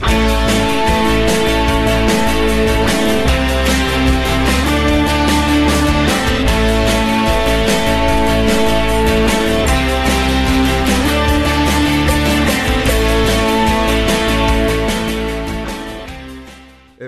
Bye.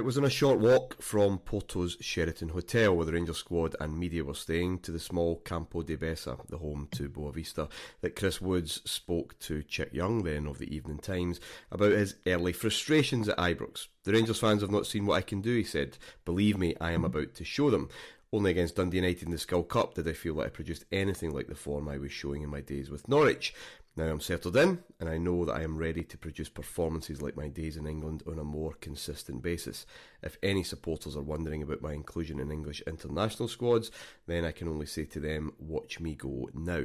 It was on a short walk from Porto's Sheraton Hotel, where the Rangers squad and media were staying, to the small Campo de Bessa, the home to Boavista, that Chris Woods spoke to Chick Young, then of the Evening Times, about his early frustrations at Ibrox. The Rangers fans have not seen what I can do, he said. Believe me, I am about to show them. Only against Dundee United in the Skol Cup did I feel that I produced anything like the form I was showing in my days with Norwich. Now I'm settled in, and I know that I am ready to produce performances like my days in England on a more consistent basis. If any supporters are wondering about my inclusion in English international squads, then I can only say to them, watch me go now.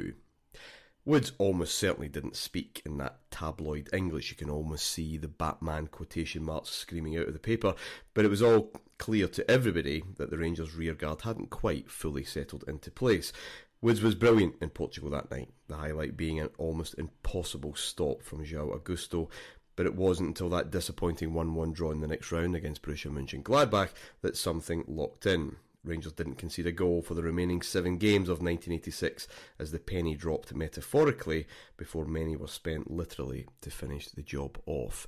Woods almost certainly didn't speak in that tabloid English. You can almost see the Batman quotation marks screaming out of the paper, but it was all clear to everybody that the Rangers' rearguard hadn't quite fully settled into place. Woods was brilliant in Portugal that night, the highlight being an almost impossible stop from João Augusto, but it wasn't until that disappointing 1-1 draw in the next round against Borussia Mönchengladbach that something locked in. Rangers didn't concede a goal for the remaining seven games of 1986 as the penny dropped metaphorically before many were spent literally to finish the job off.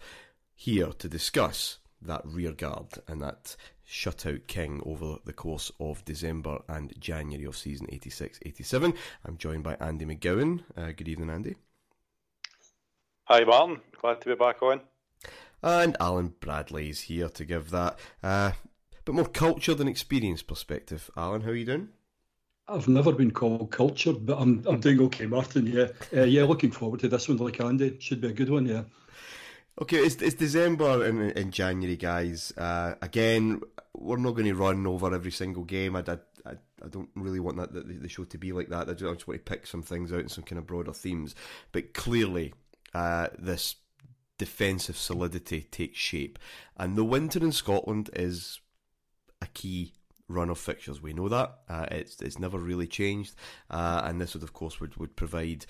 Here to discuss that rearguard and that shutout king over the course of December and January of season 86 87. I'm joined by Andy McGowan. Uh, good evening, Andy. Hi, Martyn. Glad to be back on. And Alan Bradley is here to give that uh, bit more cultured and experience perspective. Alan, how are you doing? I've never been called cultured, but I'm I'm doing okay, Martyn. Yeah, uh, yeah. Looking forward to this one, like Andy. Should be a good one. Yeah. Okay, it's, it's December and, and January, guys. Uh, again, we're not going to run over every single game. I, I, I don't really want that the, the show to be like that. I just, I just want to pick some things out and some kind of broader themes. But clearly, uh, this defensive solidity takes shape, and the winter in Scotland is a key run of fixtures. We know that uh, it's it's never really changed, uh, and this would of course would would provide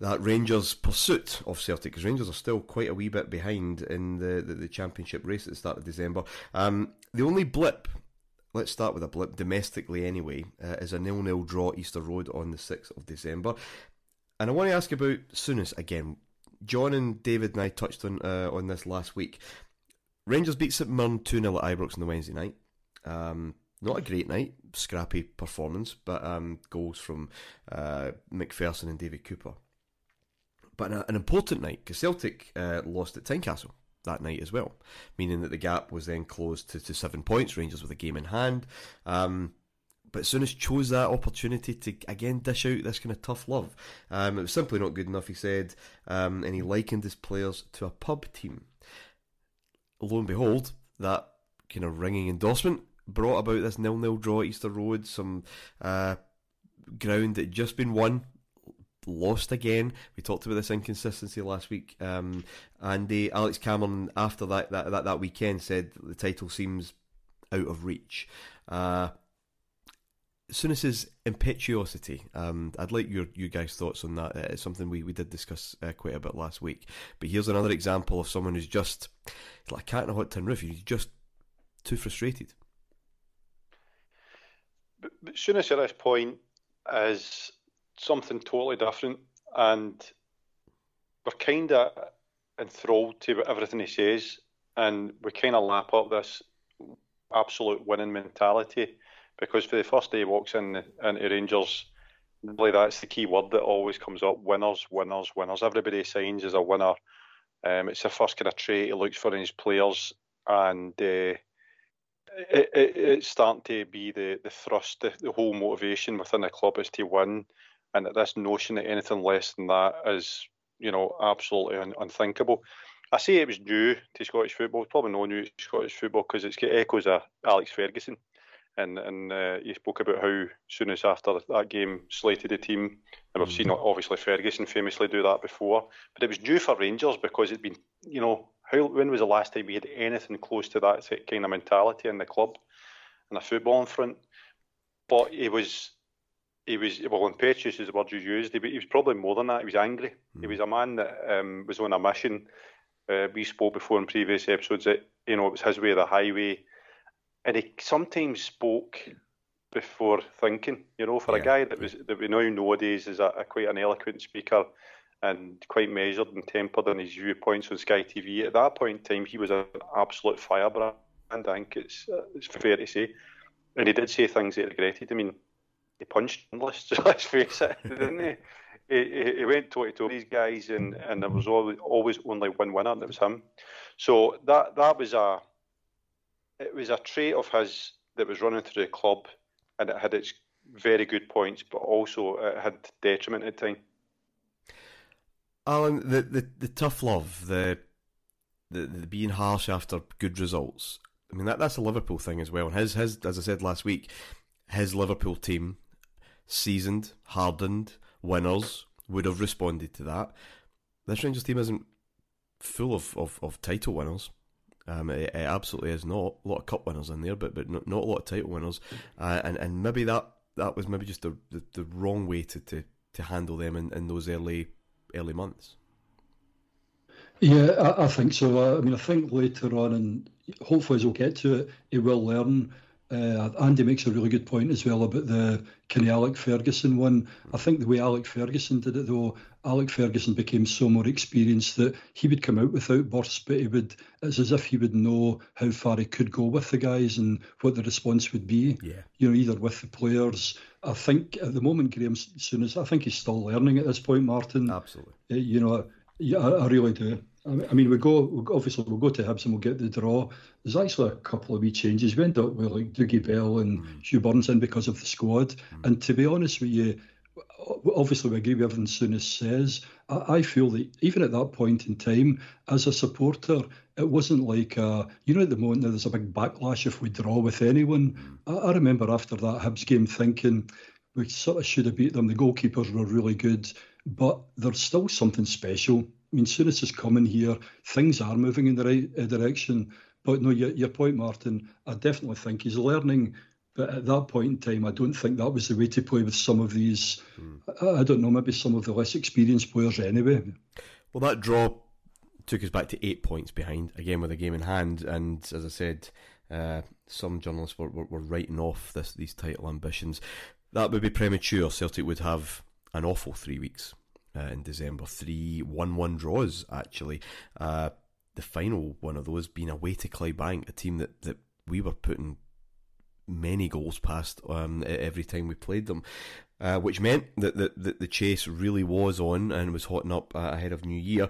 that Rangers' pursuit of Celtic, because Rangers are still quite a wee bit behind in the, the, the championship race at the start of December. Um, the only blip, let's start with a blip domestically anyway, uh, is a nil-nil draw Easter Road on the 6th of December. And I want to ask about Souness again. John and David and I touched on uh, on this last week. Rangers beat St Mirren 2 0 at Ibrox on the Wednesday night. Um, not a great night, scrappy performance, but um, goals from uh, McPherson and David Cooper but an, an important night because Celtic uh, lost at Tynecastle that night as well, meaning that the gap was then closed to, to seven points. Rangers with a game in hand. Um, but Souness chose that opportunity to again dish out this kind of tough love. Um, it was simply not good enough, he said, um, and he likened his players to a pub team. Lo and behold, that kind of ringing endorsement brought about this nil-nil draw at Easter Road, some uh, ground that had just been won lost again. We talked about this inconsistency last week. Um, Alex Cameron after that, that that that weekend said the title seems out of reach. Uh, Souness's impetuosity. Um, I'd like your you guys' thoughts on that. It's something we, we did discuss uh, quite a bit last week. But here's another example of someone who's just like a cat in a hot tin roof. He's just too frustrated. But, but Souness at this point is something totally different, and we're kind of enthralled to everything he says, and we kind of lap up this absolute winning mentality because for the first day he walks in into Rangers, really that's the key word that always comes up: winners, winners, winners. Everybody signs as a winner. Um, it's the first kind of trait he looks for in his players, and uh, it, it, it's starting to be the the thrust, the, the whole motivation within the club is to win, and that this notion that anything less than that is, you know, absolutely un- unthinkable. I say it was new to Scottish football. It's probably no new to Scottish football because it's got echoes of Alex Ferguson and and uh, he spoke about how Souness after that game slated the team, and we've seen mm-hmm. obviously Ferguson famously do that before. But it was due for Rangers because it'd been, you know, how when was the last time we had anything close to that kind of mentality in the club, and the footballing front? But he was. He was well, impetuous is the word you used. He, he was probably more than that. He was angry. Mm. He was a man that um, was on a mission. Uh, we spoke before in previous episodes that you know it was his way of the highway and he sometimes spoke before thinking. You know, for yeah. a guy that was that we now know nowadays is a, a, quite an eloquent speaker and quite measured and tempered in his viewpoints on Sky TV. At that point in time, he was an absolute firebrand. I think it's uh, it's fair to say, and he did say things he regretted. I mean, he punched journalists. Let's face it, didn't he? He, he went toe to toe these guys, and, and there was always, always only one winner, and it was him. So that that was a it was a trait of his that was running through the club, and it had its very good points, but also it had detriment at time. Alan, the, the, the tough love, the, the the being harsh after good results. I mean that that's a Liverpool thing as well. And his his as I said last week, his Liverpool team, seasoned, hardened, winners would have responded to that. This Rangers team isn't full of, of, of title winners. Um, it, it, absolutely is not a lot of cup winners in there, but but not, not a lot of title winners, uh, and and maybe that that was maybe just the the, the wrong way to, to, to handle them in, in those early early months. Yeah, I, I think so. Uh, I mean, I think later on, and hopefully as we'll get to it, he will learn uh, Andy makes a really good point as well about the kind of Alec Ferguson one. I think the way Alec Ferguson did it, though, Alec Ferguson became so more experienced that he would come out without bursts, but he would, it's as if he would know how far he could go with the guys and what the response would be. Yeah. You know, either with the players. I think at the moment, Graham Souness, I think he's still learning at this point, Martyn. Absolutely. Uh, you know, yeah, I, I really do. I mean, we go obviously we'll go to Hibs and we'll get the draw. There's actually a couple of wee changes. We end up with like Dougie Bell and mm. Hugh Burns in because of the squad. Mm. And to be honest with you, obviously we agree with everything Souness says. I, I, feel that even at that point in time, as a supporter, it wasn't like a, you know at the moment there's a big backlash if we draw with anyone. Mm. I, I remember after that Hibs game thinking we sort of should have beat them. The goalkeepers were really good, but there's still something special I mean, soon as it's coming here, things are moving in the right uh, direction. But no, your, your point, Martyn, I definitely think he's learning. But at that point in time, I don't think that was the way to play with some of these. Mm. I, I, don't know, maybe some of the less experienced players anyway. Well, that draw took us back to eight points behind, again with a game in hand. And as I said, uh, some journalists were, were, were writing off this these title ambitions. That would be premature. Celtic would have an awful three weeks uh, in December. Three 1 1 draws, actually. Uh, the final one of those being away to Clydebank, a team that, that we were putting many goals past um, every time we played them. Uh, which meant that the, the, the, chase really was on and was hotting up uh, ahead of New Year.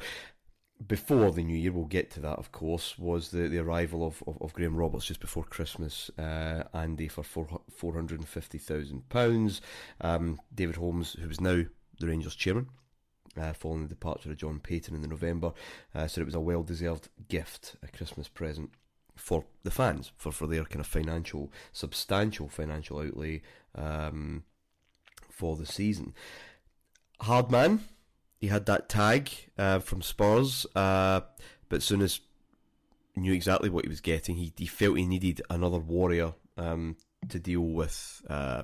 Before the New Year, we'll get to that, of course, was the, the arrival of, of, of Graham Roberts just before Christmas, uh, Andy for four, £450,000. Um, David Holmes, who is now the Rangers chairman, uh, following the departure of John Payton in the November. Uh, so it was a well deserved gift, a Christmas present for the fans, for, for their kind of financial, substantial financial outlay um, for the season. hard man. He had that tag uh, from Spurs, uh, but Souness knew exactly what he was getting, he, he felt he needed another warrior um, to deal with uh,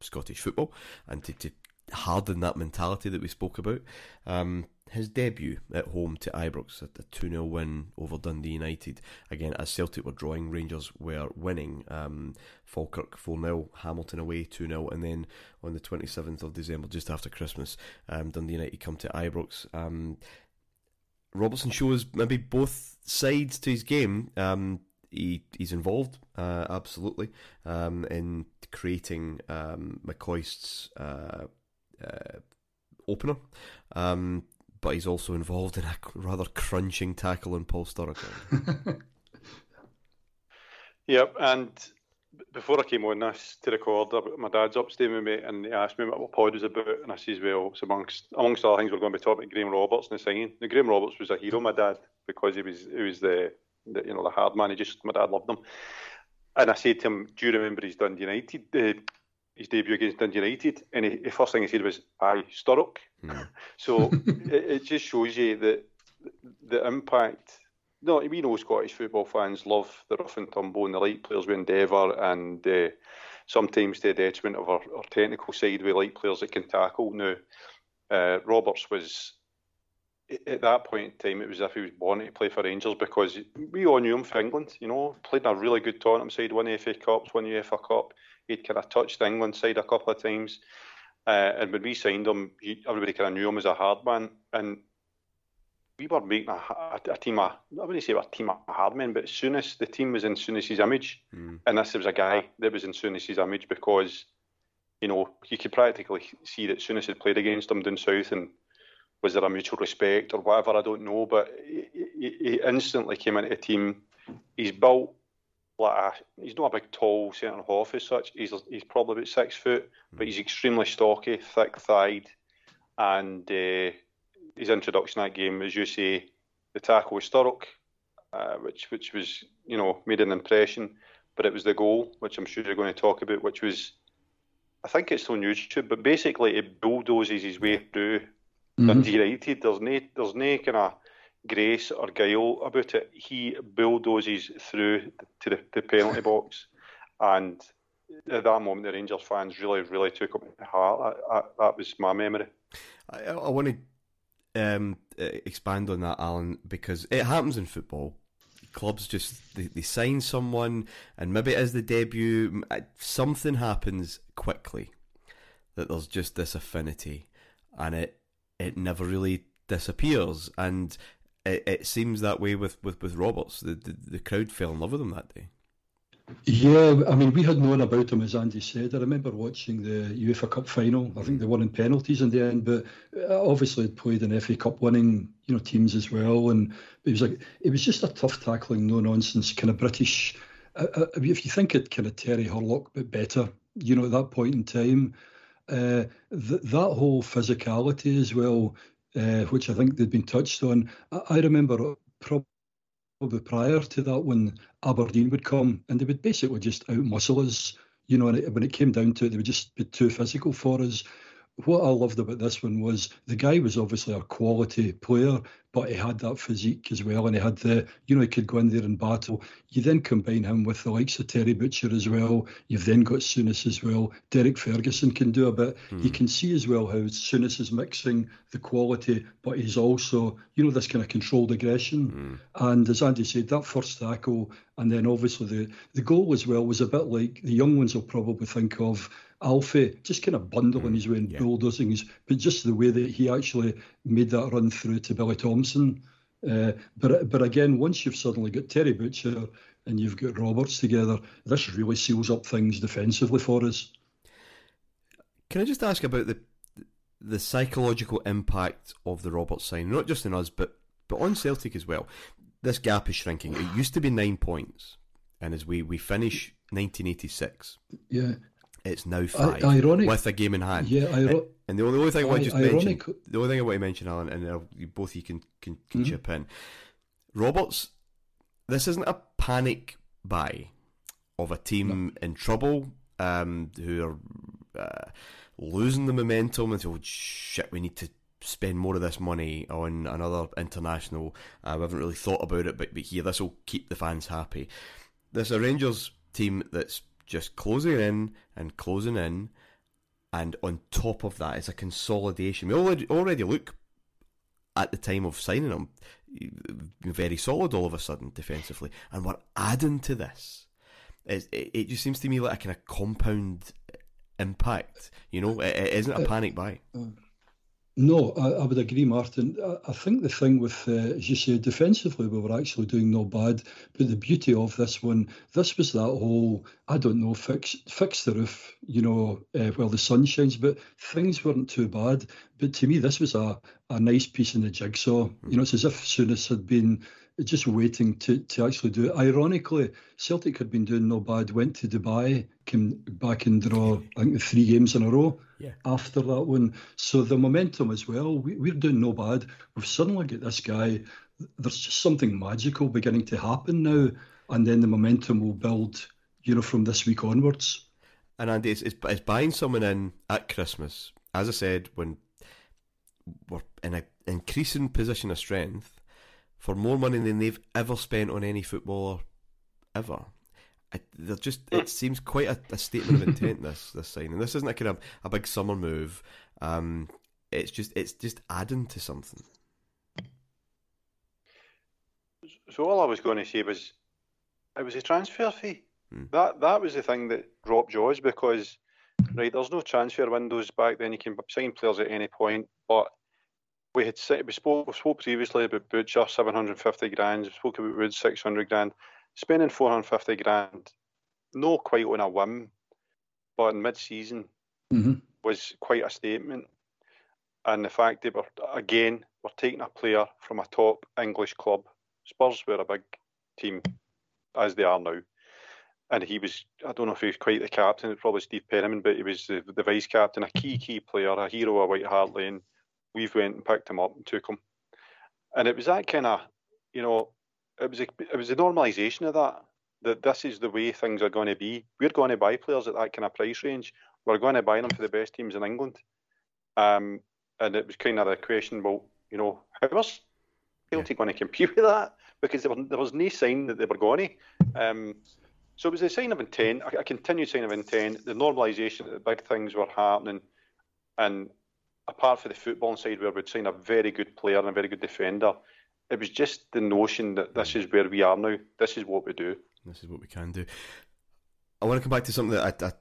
Scottish football and to, to harden that mentality that we spoke about. Um, his debut at home to Ibrox at the 2 0 win over Dundee United. Again, as Celtic were drawing, Rangers were winning. Um, Falkirk 4 0, Hamilton away 2 0, and then on the 27th of December, just after Christmas, um, Dundee United come to Ibrox. Um, Robertson shows maybe both sides to his game. Um, he, he's involved, uh, absolutely, um, in creating um, McCoist's uh, uh, opener. Um, but he's also involved in a rather crunching tackle on Paul Sturrock. yep, and before I came on this to record, my dad's upstairs with me and he asked me what the pod was about, and I says, well, it's amongst amongst other things we're going to be talking about Graham Roberts and the singing. Now, Graham Roberts was a hero, my dad, because he was he was the, the you know the hard man. He just my dad loved him, and I said to him, do you remember he's Dundee United? Uh, his debut against Dundee United, and he, the first thing he said was, "I Sturrock." Mm. so it, it, just shows you that the impact. No, we know Scottish football fans love the rough and tumble and the light players with endeavour, and uh, sometimes to the detriment of our, our, technical side, we like players that can tackle. Now, uh, Roberts was at that point in time, it was as if he was born to play for Rangers because we all knew him for England. You know, played in a really good Tottenham side, won the FA Cups, won the UEFA Cup He'd kind of touched the England side a couple of times. Uh, and when we signed him, he, everybody kind of knew him as a hard man. And we were making a, a, a team of, I wouldn't say a team of hard men, but Souness, the team was in Souness's image. Mm. And this was a guy that was in Souness's image because, you know, you could practically see that Souness had played against him down south and was there a mutual respect or whatever, I don't know. But he, he, he instantly came into the team. He's built like a, he's not a big tall centre half as such. He's he's probably about six foot, but he's extremely stocky, thick thighed, and uh, his introduction that game, as you say, the tackle with Sturrock, uh, which which was you know made an impression, but it was the goal, which I'm sure you're going to talk about, which was, I think it's on YouTube, but basically it bulldozes his way through mm-hmm. Dundee United. There's no there's no kind of grace or guile about it. He bulldozes through to the, the penalty box, and at that moment, the Rangers fans really, really took him to heart. That was my memory. I, I want to um, expand on that, Alan, because it happens in football. Clubs just they, they sign someone, and maybe as the debut, something happens quickly that there's just this affinity, and it it never really disappears. And it, it seems that way with, with, with Roberts. The, the, the crowd fell in love with him that day. Yeah, I mean, we had known about him, as Andy said. I remember watching the UEFA Cup final. I think they won in penalties in the end, but uh, obviously had played in FA Cup winning, you know, teams as well. And it was like it was just a tough tackling, no nonsense kind of British. Uh, uh if you think it kind of Terry Hurlock, but better, you know, at that point in time, uh, th- that whole physicality as well uh, which I think they'd been touched on. I, I remember probably prior to that when Aberdeen would come and they would basically just outmuscle us. You know, and it, when it came down to it, they would just be too physical for us what I loved about this one was the guy was obviously a quality player, but he had that physique as well, and he had the, you know, he could go in there and battle. You then combine him with the likes of Terry Butcher as well. You've then got Souness as well. Derek Ferguson can do a bit. Mm. You can see as well how Souness is mixing the quality, but he's also, you know, this kind of controlled aggression. Mm. And as Andy said, that first tackle, and then obviously the the goal as well was a bit like the young ones will probably think of Alfie just kind of bundling mm, his way and yeah. bulldozing his, but just the way that he actually made that run through to Billy Thomson. Uh, but but again, once you've suddenly got Terry Butcher and you've got Roberts together, this really seals up things defensively for us. Can I just ask about the the psychological impact of the Roberts sign, not just in us, but but on Celtic as well? This gap is shrinking. It used to be nine points, and as we we finish 1986, yeah, it's now five I, ironic, with a game in hand. Yeah, iro- and the only, the only thing I want to just mention, the only thing I want to mention, Alan, and uh, both you can can, can mm-hmm. chip in. Roberts, this isn't a panic buy of a team no. in trouble um, who are uh, losing the momentum and say, oh shit, we need to spend more of this money on another international. Uh, we haven't really thought about it, but, but here this will keep the fans happy. There's a Rangers team that's just closing in and closing in, and on top of that, it's a consolidation. We already already look at the time of signing them very solid all of a sudden defensively, and we're adding to this. It, it, it just seems to me like a kind of compound impact. You know, it, it isn't a uh, panic buy. Uh, no, I, I, would agree, Martyn. I, I, think the thing with, uh, as you say, defensively, we were actually doing no bad. But the beauty of this one, this was that whole, I don't know, fix fix the roof, you know, uh, while the sun shines. But things weren't too bad. But to me, this was a, a nice piece in the jigsaw. You know, it's as if Souness had been just waiting to, to actually do it. Ironically, Celtic had been doing no bad, went to Dubai, came back and draw, I think, three games in a row yeah. after that one. So the momentum as well, we, we're doing no bad. We've suddenly got this guy, there's just something magical beginning to happen now, and then the momentum will build, you know, from this week onwards. And Andy, it's, it's, it's buying someone in at Christmas, as I said, when we're in an increasing position of strength for more money than they've ever spent on any footballer ever. they're just it seems quite a, a, statement of intent this this signing. This isn't a kind of a big summer move. Um, it's just it's just adding to something. So all I was going to say was it was a transfer fee. Hmm. That that was the thing that dropped jaws because right there's no transfer windows back then. You can sign players at any point, but we had we spoke we spoke previously about Butcher seven hundred fifty grand. We spoke about Wood six hundred grand. Spending four hundred fifty grand, no quite on a whim, but in mid-season mm-hmm. was quite a statement. And the fact that we're again we're taking a player from a top English club. Spurs were a big team, as they are now. And he was, I don't know if he was quite the captain, probably Steve Perryman, but he was the, the vice captain, a key, key player, a hero of White Hart Lane we've went and picked him up and took him, and it was that kind of, you know, it was a, it was a normalisation of that. That this is the way things are going to be. We're going to buy players at that kind of price range. We're going to buy them for the best teams in England. Um, and it was kind of the question, well, you know, how was Celtic yeah. going to compete with that? Because there, were, there was no sign that they were going to. Um, so it was a sign of intent, a, a continued sign of intent, the normalisation that big things were happening, and apart from the football side where we'd sign a very good player and a very good defender, it was just the notion that this is where we are now. This is what we do. This is what we can do. I want to come back to something that I, I,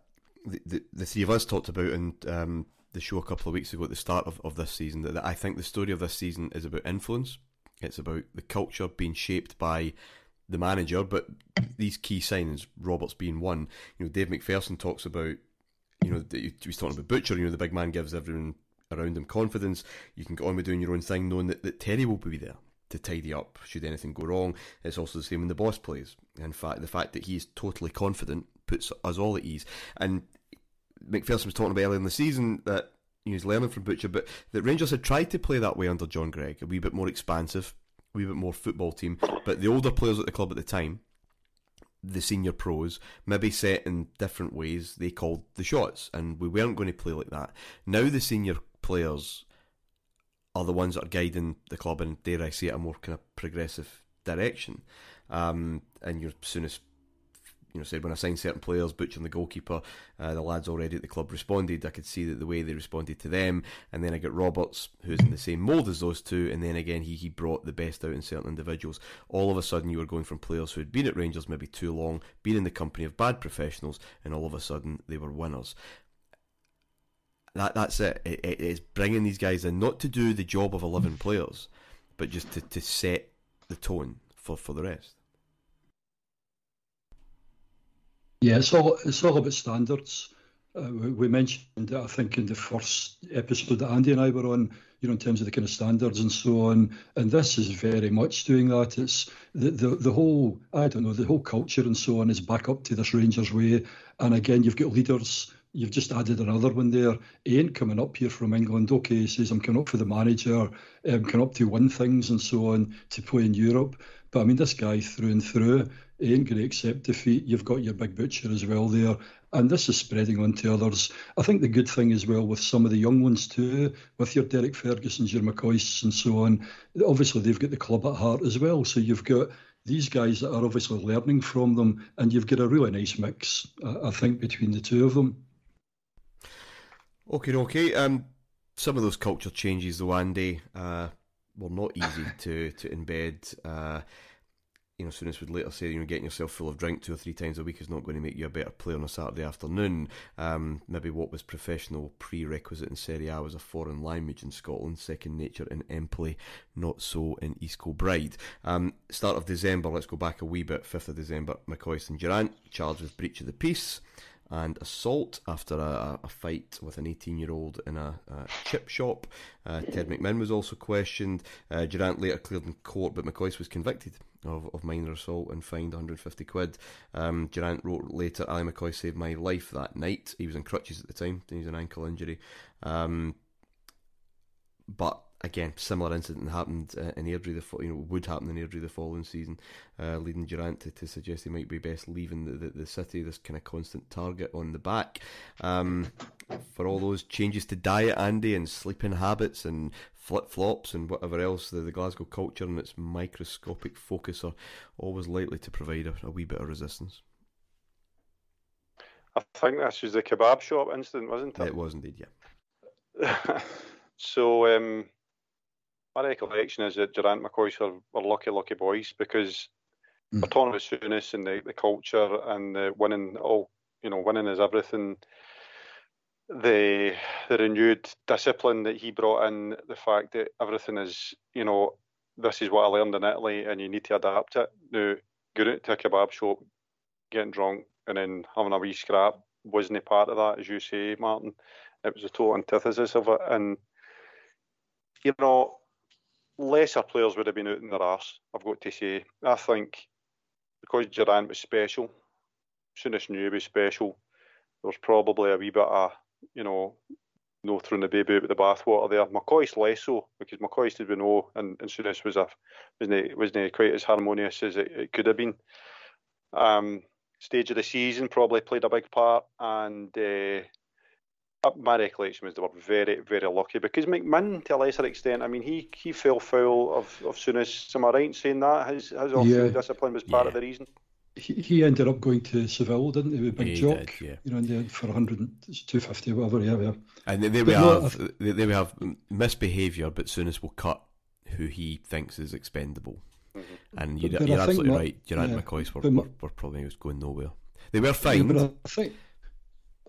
the, the, the, three of us talked about in um, the show a couple of weeks ago at the start of, of this season. That, that I think the story of this season is about influence. It's about the culture being shaped by the manager, but these key signings, Roberts being one. You know, Dave McPherson talks about you know, he was talking about Butcher, you know, the big man gives everyone around him confidence. You can get on with doing your own thing, knowing that, that Terry will be there to tidy up should anything go wrong. It's also the same when the boss plays. In fact, the fact that he's totally confident puts us all at ease. And McPherson was talking about earlier in the season that know, he's learning from Butcher, but that Rangers had tried to play that way under John Greig, a wee bit more expansive, a wee bit more football team. But the older players at the club at the time, the senior pros, maybe set in different ways, they called the shots, and we weren't going to play like that. Now the senior players are the ones that are guiding the club and dare I say it a more kind of progressive direction. Um, and you're Souness you know said when I signed certain players, Butcher and the goalkeeper, uh, the lads already at the club responded. I could see that the way they responded to them, and then I got Roberts, who's in the same mould as those two, and then again he he brought the best out in certain individuals. All of a sudden, you were going from players who had been at Rangers maybe too long, been in the company of bad professionals, and all of a sudden they were winners that that's it. it. It's bringing these guys in not to do the job of eleven players, but just to, to set the tone for, for the rest. Yeah, it's all it's all about standards. Uh, we, we, mentioned I think, in the first episode that Andy and I were on, you know, in terms of the kind of standards and so on. And this is very much doing that. It's the, the, the whole, I don't know, the whole culture and so on is back up to this Rangers way. And again, you've got leaders You've just added another one there. He ain't coming up here from England. Okay, he says, I'm coming up for the manager, I'm coming up to win things and so on to play in Europe. But I mean, this guy through and through ain't going to accept defeat. You've got your big butcher as well there. And this is spreading on to others. I think the good thing as well with some of the young ones too, with your Derek Fergusons, your McCoists and so on, obviously they've got the club at heart as well. So you've got these guys that are obviously learning from them, and you've got a really nice mix, I think, between the two of them. Okay, okay. Um, some of those culture changes, though, Andy, uh, were not easy to to embed. Uh, you know, Souness would later say, you know, getting yourself full of drink two or three times a week is not going to make you a better player on a Saturday afternoon. Um, maybe what was professional prerequisite in Serie A was a foreign language in Scotland, second nature in Empoli, not so in East Kilbride. Um, start of December, let's go back a wee bit, 5th of December, McCoist and Durrant charged with breach of the peace and assault after a, a fight with an 18 year old in a, a, chip shop. Uh, Ted McMinn was also questioned. Uh, Durrant later cleared in court, but McCoist was convicted of, of minor assault and fined 150 quid. Um, Durrant wrote later, Ali McCoist saved my life that night. He was in crutches at the time, he was an ankle injury. Um, but again, similar incident happened uh, in Airdrie, the you know would happen in Airdrie the following season, uh, leading Durrant to, to, suggest he might be best leaving the, the, the, city. This kind of constant target on the back um, for all those changes to diet, Andy, and sleeping habits and flip flops and whatever else. The, the, Glasgow culture and its microscopic focus are always likely to provide a, a wee bit of resistance. I think this was the kebab shop incident, wasn't it? It was indeed, yeah. so um, my recollection is that Durrant McCoist were, were lucky, lucky boys because mm. we're talking and the, the culture and the winning. All you know, winning is everything. The the renewed discipline that he brought in, the fact that everything is, you know, this is what I learned in Italy, and you need to adapt it. Now, going to a kebab shop, getting drunk, and then having a wee scrap wasn't a part of that, as you say, Martyn. It was a total antithesis of it, and you know, lesser players would have been out in their arse, I've got to say. I think because Durrant was special, Souness knew he was special, there was probably a wee bit of, you know, no throwing the baby out with the bathwater there. McCoist less so, because McCoist did we know, and, and Souness was a, wasn't, wasn't quite as harmonious as it, it could have been. Um, stage of the season probably played a big part, and uh, my recollection was they were very, very lucky because McMinn, to a lesser extent, I mean, he he fell foul of, of Souness. Am I right in saying that? His, his off yeah. discipline was part yeah. of the reason? He, he ended up going to Seville, didn't he, with Big Jock? Did, yeah. You know, in the end for 100, 250, whatever, yeah, yeah. And there we but have, no, there we have misbehaviour, but Souness will cut who he thinks is expendable. Mm-hmm. And you're, you're absolutely that, right. Durrant yeah, McCoist were, were, were probably going nowhere. They were fine. Yeah, I think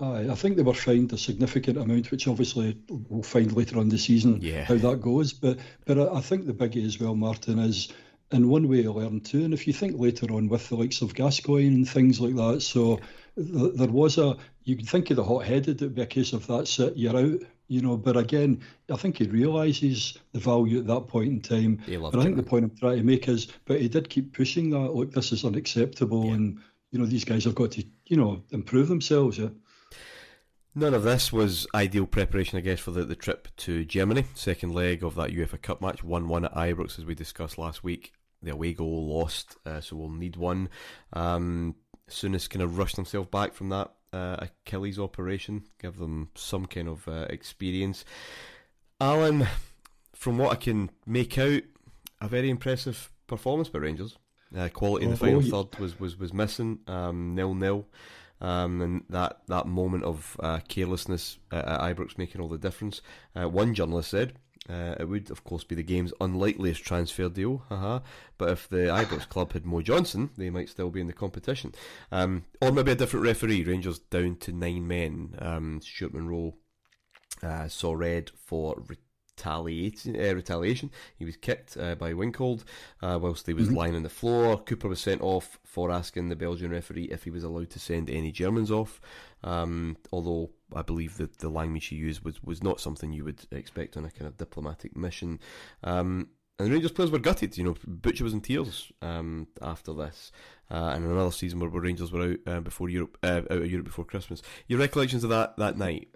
Aye, I think they were fined a significant amount, which obviously we'll find later on the season yeah. how that goes. But but I think the biggie as well, Martyn, is in one way I learned too. And if you think later on with the likes of Gascoigne and things like that, so th- there was a you can think of the hot-headed it'd be a case of that's it, you're out. You know, but again, I think he realises the value at that point in time. But I think it. the point I'm trying to make is, but he did keep pushing that. Look, this is unacceptable, yeah. and you know these guys have got to, you know, improve themselves. Yeah. None of this was ideal preparation, I guess, for the, the trip to Germany. Second leg of that UEFA Cup match, 1 1 at Ibrox, as we discussed last week. The away goal lost, uh, so we'll need one. Um, Souness kind of rushed himself back from that uh, Achilles operation, give them some kind of uh, experience. Alan, from what I can make out, a very impressive performance by Rangers. Uh, quality in the oh, final oh, third was, was, was missing, um, nil nil. Um, and that, that moment of uh, carelessness at Ibrox making all the difference. Uh, one journalist said uh, it would, of course, be the game's unlikeliest transfer deal. But if the Ibrox club had Mo Johnston, they might still be in the competition. Um, or maybe a different referee. Rangers down to nine men. Um, Stuart Munro uh, saw red for retaliation. Uh, retaliation. He was kicked uh, by Winkold uh, whilst he was mm-hmm. lying on the floor. Cooper was sent off for asking the Belgian referee if he was allowed to send any Germans off. Um, although I believe that the language he used was, was not something you would expect on a kind of diplomatic mission. Um, and the Rangers players were gutted. You know, Butcher was in tears um, after this, uh, and another season where, where Rangers were out uh, before Europe, uh, out of Europe before Christmas. Your recollections of that that night?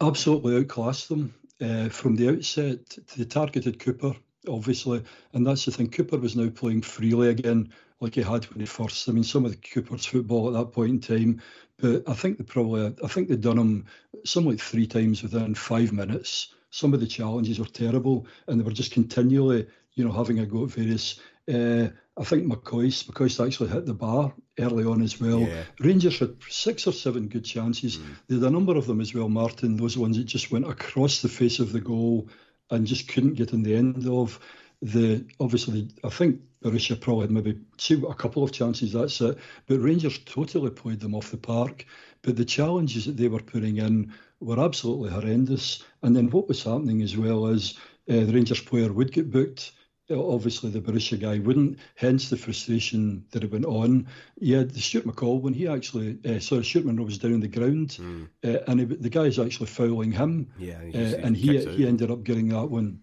absolutely outclassed them uh, from the outset. They targeted Cooper obviously, and that's the thing. Cooper was now playing freely again, like he had when he first. I mean, some of the Cooper's football at that point in time, but I think they probably, I think they'd done him something like three times within five minutes. Some of the challenges were terrible, and they were just continually, you know, having a go at various. Uh, I think McCoist, McCoist actually hit the bar early on as well. Yeah. Rangers had six or seven good chances. Mm. They had a number of them as well, Martyn. Those ones that just went across the face of the goal and just couldn't get in the end of. The obviously, I think Borussia probably had maybe two, a couple of chances. That's it. But Rangers totally played them off the park. But the challenges that they were putting in were absolutely horrendous. And then what was happening as well is uh, the Rangers player would get booked obviously the Borussia guy wouldn't, hence the frustration that it went on. Yeah, the Stuart McCall, when he actually, uh, sorry, Stuart Munro was down on the ground, mm. uh, and he, the guy's actually fouling him, yeah, uh, and he he ended up getting that one.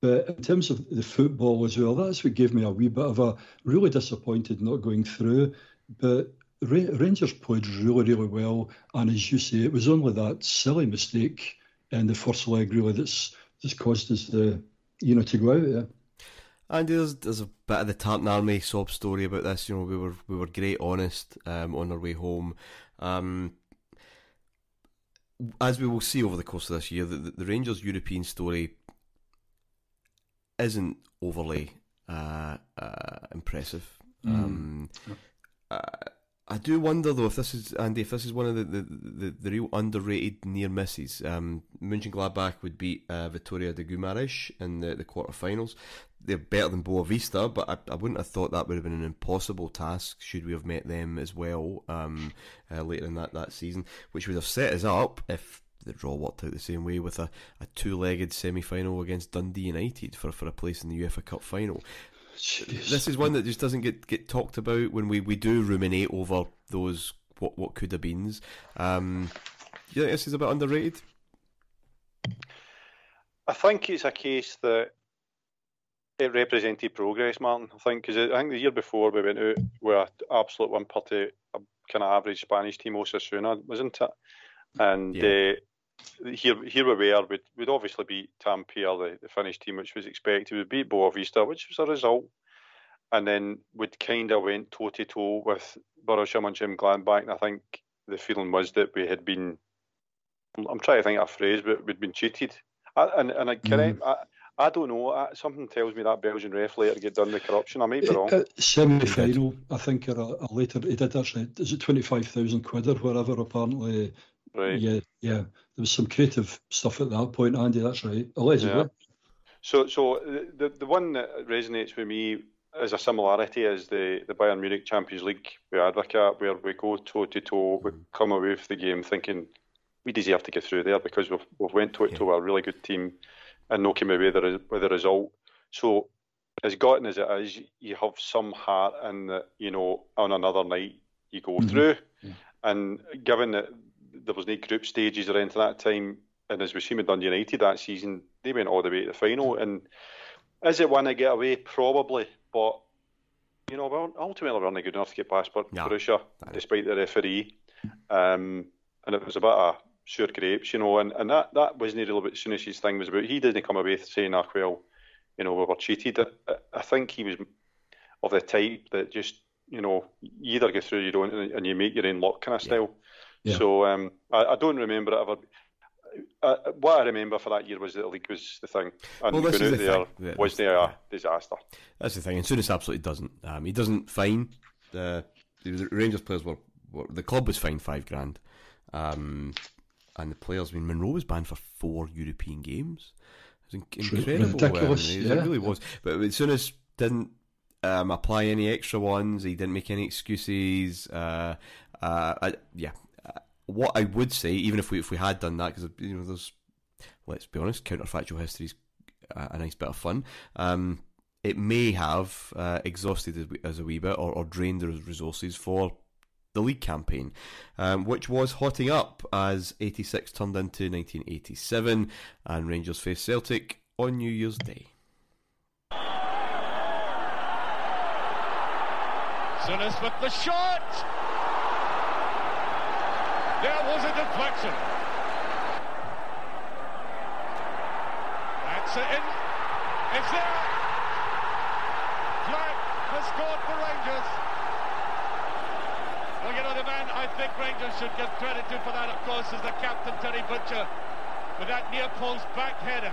But in terms of the football as well, that's what gave me a wee bit of a really disappointed not going through. But Rangers played really, really well, and as you say, it was only that silly mistake in the first leg really that's that's caused us the you know to go out there. And there's there's a bit of the Tartan Army sob story about this. You know, we were we were great honest um, on our way home. Um, as we will see over the course of this year, the, the Rangers European story isn't overly uh, uh, impressive. Mm. Um, uh, I do wonder though if this is Andy, if this is one of the the, the, the real underrated near misses. Um, Mönchengladbach would beat uh, Vitória de Guimarães in the the quarterfinals. They're better than Boavista, but I, I wouldn't have thought that would have been an impossible task should we have met them as well um, uh, later in that, that season, which would have set us up if the draw worked out the same way with a, a two legged semi final against Dundee United for, for a place in the UEFA Cup final. Jeez. This is one that just doesn't get, get talked about when we, we do ruminate over those what what could have beens. Um, do you think this is a bit underrated? I think it's a case that it represented progress, Martyn. I think because I think the year before we went out with an absolute one party, a kind of average Spanish team, Osasuna, wasn't it? And yeah. uh, here here we were, we'd, we'd obviously beat Tampere, the, the Finnish team, which was expected. We beat Boavista, which was a result. And then we'd kind of went toe to toe with Borussia Mönchengladbach. And Jim Glanbach, and I think the feeling was that we had been, I'm trying to think of a phrase, but we'd been cheated. I, and and I, mm. I, I don't know. Something tells me that Belgian ref later get done with corruption. I might be uh, wrong. Uh, Semi final, I think, or a, a, later. He did actually. Is it twenty five thousand quid or whatever? Apparently. Right. Yeah, yeah. There was some creative stuff at that point, Andy. That's right. Allegedly. Yeah. So, so the the one that resonates with me as a similarity is the the Bayern Munich Champions League with Advocaat, where we go toe to toe, we mm. come away with the game thinking we deserve to get through there because we've we've went toe to toe with a really good team and not came away with the result. So, as gotten as it is, you have some heart in that, you know, on another night you go mm-hmm. through. Yeah. And given that there was no group stages or anything at that time, and as we seen with Dundee United that season, they went all the way to the final. And is it one to get away? Probably. But, you know, well, ultimately we're only good enough to get past. Borussia, despite the referee. Um, and it was about a sure grapes, you know, and, and that, that wasn't really what Souness's thing was about. He didn't come away saying, ah, well, you know, we were cheated. I, I think he was of the type that just, you know, you either get through, you don't, and you make your own luck kind of style. Yeah. So um, I, I, don't remember it ever. Uh, what I remember for that year was that the league was the thing, and well, going out the there was the uh, disaster. That's the thing, and Souness absolutely doesn't. Um, he doesn't fine. The, the Rangers players were, were, the club was fined five grand. Um, and the players. I mean, Munro was banned for four European games. It was incredible. Ridiculous. Um, yeah. It really was. But as Souness didn't um, apply any extra ones, he didn't make any excuses. Uh, uh, I, yeah. Uh, what I would say, even if we if we had done that, because you know, there's let's be honest, counterfactual history is a, a nice bit of fun. Um, it may have uh, exhausted as, as a wee bit or, or drained the resources for the league campaign, um, which was hotting up as 86 turned into 1987 and Rangers faced Celtic on New Year's Day. Souness with the shot! There was a deflection. That's it in. It's there. Fleck has scored for Rangers. Well, you know, the man I think Rangers should give credit to for that, of course, is the captain, Terry Butcher, with that near post back header.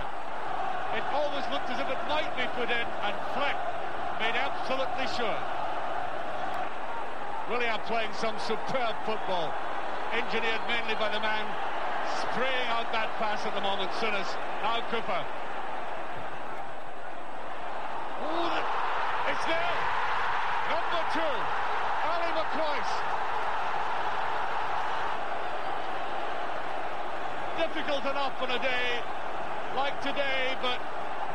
It always looked as if it might be put in, and Fleck made absolutely sure. Really are playing some superb football, engineered mainly by the man spraying out that pass at the moment, Souness. Now Cooper. Ooh, it's there. Number two, Ali McCoist. Difficult enough on a day like today, but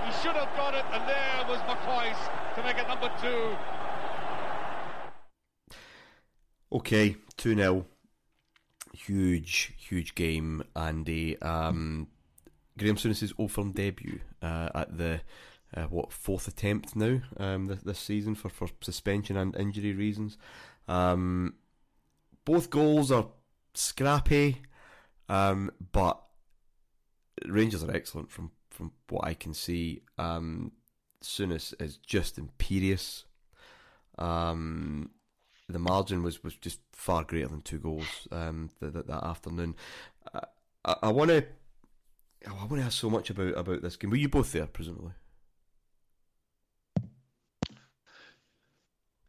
he should have got it, and there was McCoist to make it number two. Okay, 2 0. Huge, huge game, Andy. Um, Graham Souness's Old Firm debut uh, at the uh, what fourth attempt now um, this, this season for, for suspension and injury reasons. Um, both goals are scrappy, um, but Rangers are excellent from, from what I can see. Um, Souness is just imperious. Um, the margin was, was just far greater than two goals um, that, that, that afternoon. Uh, I, I want to I want to ask so much about, about this game. Were you both there, presumably?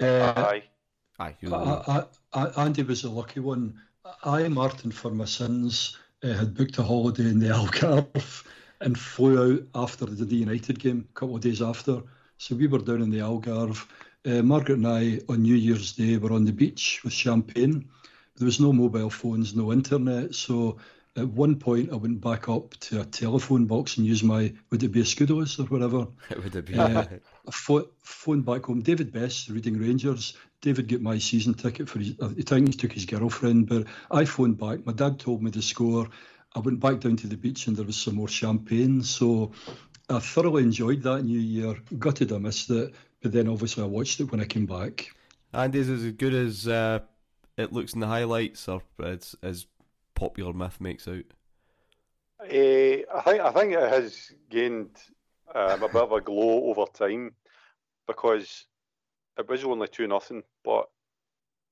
Uh, Aye. Aye. I, I, I, Andy was the lucky one. I, Martyn, for my sins, uh, had booked a holiday in the Algarve and flew out after the United game, a couple of days after. So we were down in the Algarve. Uh, Margaret and I, on New Year's Day, were on the beach with champagne. There was no mobile phones, no internet. So at one point, I went back up to a telephone box and used my, would it be a Scudolis or whatever? It would have been. Uh, I pho- phoned back home. David Best, reading Rangers. David got my season ticket for his, I think he took his girlfriend, but I phoned back. My dad told me the score. I went back down to the beach and there was some more champagne. So I thoroughly enjoyed that New Year. Gutted I missed it, but then obviously I watched it when I came back. And is as good as uh, it looks in the highlights, or as, as popular myth makes out? Eh, I think I think it has gained um, a bit of a glow over time because it was only two nothing, but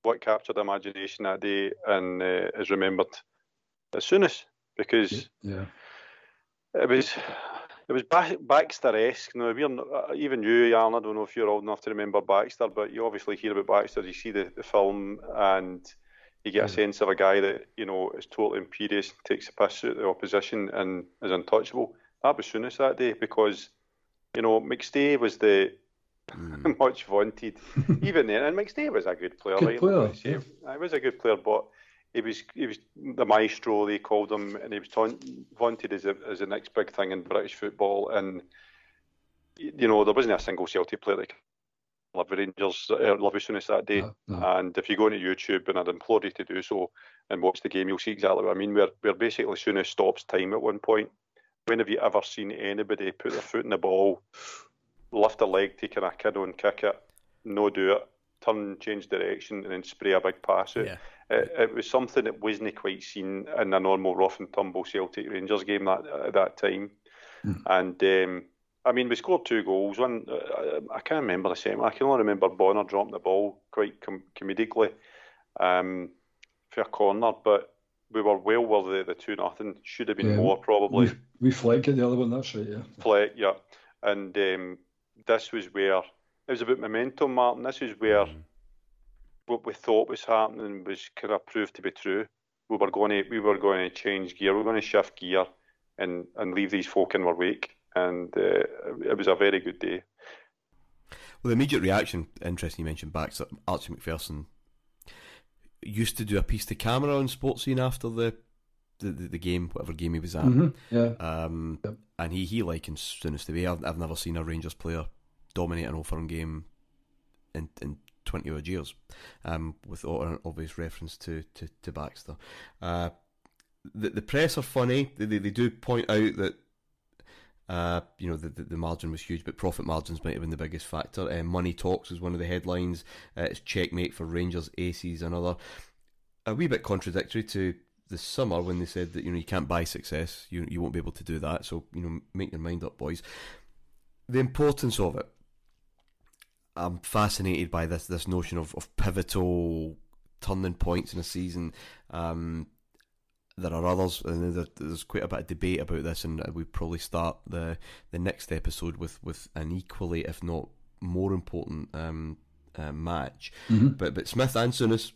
what captured imagination that day and uh, is remembered as soon as because Yeah. it was it was Baxter-esque. No, we're uh, even you, Alan. I don't know if you're old enough to remember Baxter, but you obviously hear about Baxter. You see the, the film, and you get a sense of a guy that you know is totally imperious, takes the piss out of the opposition, and is untouchable. That was Souness that day because you know McStay was the much vaunted. even then, and McStay was a good player. Good right? player. I was a good player, but he was he was the maestro they called him, and he was taunt, vaunted as a, as the next big thing in British football. And you know there wasn't a single Celtic player that love the Rangers, uh, love as soon as that day. No, no. And if you go into YouTube, and I'd implore you to do so and watch the game, you'll see exactly what I mean. Where where basically Souness stops time at one point. When have you ever seen anybody put their foot in the ball, lift a leg, take a kid on, kick it, no do it, turn, change direction, and then spray a big pass out? Yeah. It, it was something that wasn't quite seen in a normal rough and tumble Celtic Rangers game that at that time. And um, I mean, we scored two goals. One, uh, I can't remember the same. I can only remember Bonner dropping the ball quite com- comedically um, for a corner, but we were well worthy of the two nothing. Should have been Yeah, more probably. We, we flagged it the other one, that's right, yeah. Play, yeah. And um, this was where it was about momentum, Martyn. This is where what we thought was happening was kind of proved to be true. We were going to we were going to change gear. We were going to shift gear and and leave these folk in our wake. And uh, it was a very good day. Well, the immediate reaction, interesting you mentioned Baxter, Archie Macpherson used to do a piece to camera on Sports Scene after the, the, the, the game, whatever game he was at. Mhm, yeah. Um, Yep. And he, he likens to be. I've, I've never seen a Rangers player dominate an Old Firm game in, in 20 odd years, um, with an obvious reference to, to, to Baxter. Uh, the, the press are funny. They, they, they do point out that uh, you know, the, the, the margin was huge, but profit margins might have been the biggest factor. Uh, Money Talks was one of the headlines. Uh, it's checkmate for Rangers aces, another. A wee bit contradictory to the summer when they said that you know you can't buy success, you you won't be able to do that. So you know, make your mind up, boys. the importance of it. I'm fascinated by this this notion of, of pivotal turning points in a season. Um, there are others, and there's quite a bit of debate about this, and we probably start the the next episode with, with an equally, if not more important, um, uh, match. Mm-hmm. But but Smith and Souness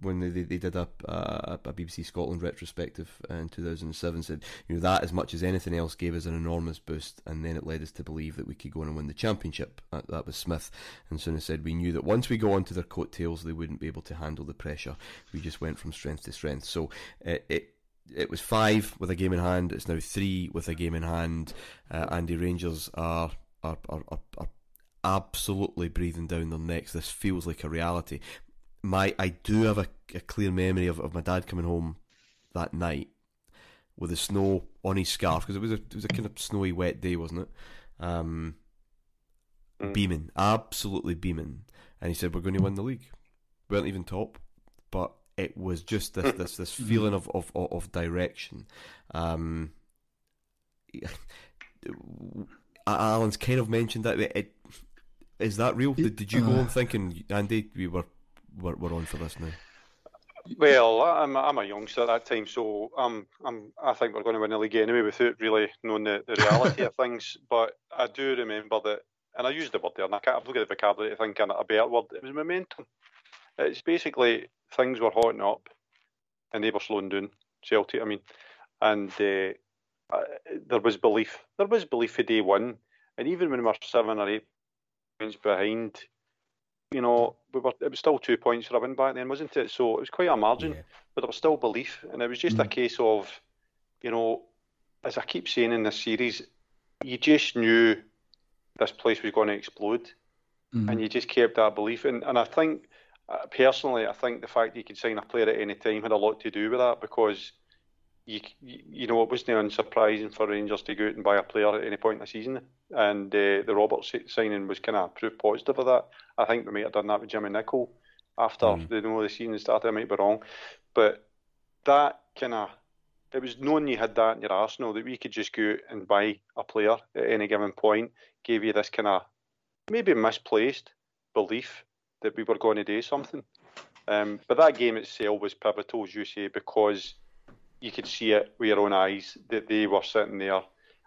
when they, they did a, a, BBC Scotland retrospective in 2007 said, you know, that as much as anything else gave us an enormous boost, and then it led us to believe that we could go on and win the championship. That, that was Smith, and Souness said we knew that once we go onto their coattails, they wouldn't be able to handle the pressure. We just went from strength to strength. So it, it it was five with a game in hand. It's now three with a game in hand. Uh, Andy Rangers are, are, are, are absolutely breathing down their necks. This feels like a reality my I do have a, a clear memory of, of my dad coming home that night with the snow on his scarf because it was a it was a kind of snowy wet day, wasn't it? Um, mm. Beaming, absolutely beaming, and he said we're going to win the league. We weren't even top, but it was just this this this mm-hmm. feeling of of of direction. Um, Alan's kind of mentioned that it, is that real? Did, did you go uh, on thinking, Andy, we were we're, we're on for this now? Well, I'm I'm a youngster at that time, so I'm I'm I think we're going to win the league anyway without really knowing the, the reality of things. But I do remember that, and I used the word there, and I can't looked at the vocabulary to think of a better word. It was momentum. It's basically things were hotting up, and they were slowing down. Celtic, I mean, and uh, uh, there was belief. There was belief for day one, and even when we were seven or eight points behind, you know, we were, it was still two points for a win back then, wasn't it? So it was quite a margin, yeah. but there was still belief, and it was just mm. a case of, you know, as I keep saying in this series, you just knew this place was going to explode, mm. and you just kept that belief. And and I think uh, personally, I think the fact that you could sign a player at any time had a lot to do with that because you, you know, it wasn't unsurprising for Rangers to go out and buy a player at any point in the season. And uh, the Roberts signing was kind of proof positive of that. I think we might have done that with Jimmy Nicholl after mm. the, you know, the season started. I might be wrong. But that kind of, it was known you had that in your arsenal that we could just go out and buy a player at any given point, gave you this kind of maybe misplaced belief that we were going to do something. Um, but that game itself was pivotal, as you say, because you could see it with your own eyes that they were sitting there.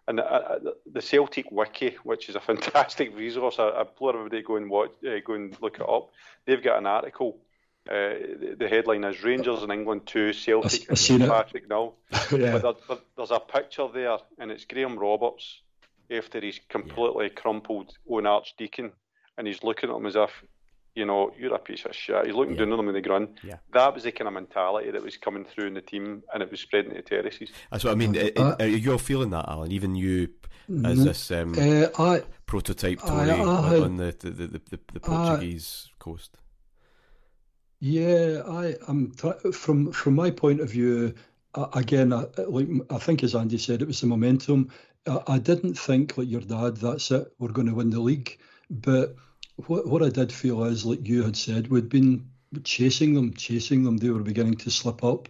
And uh, uh the Celtic Wiki, which is a fantastic resource, I, I implore everybody to go and watch, uh, go and look it up. They've got an article. Uh, the, the, headline is Rangers in England 2, Celtic and Patrick Nowell. yeah. But there, there, there's a picture there, and it's Graham Roberts after he's completely crumpled Owen Archdeacon, and he's looking at him as if you know, you're a piece of shit. He's looking yeah. down on them in the ground. Yeah. That was the kind of mentality that was coming through in the team, and it was spreading to terraces. That's what I mean. Uh, are you all feeling that, Alan? Even you, as this um, uh, I, prototype Tory I, I, on the the, the, the, the Portuguese coast. Yeah, I am from from my point of view. Uh, again, like I think as Andy said, it was the momentum. I didn't think like your dad. That's it. We're going to win the league, but what, what I did feel is, like you had said, we'd been chasing them, chasing them. They were beginning to slip up.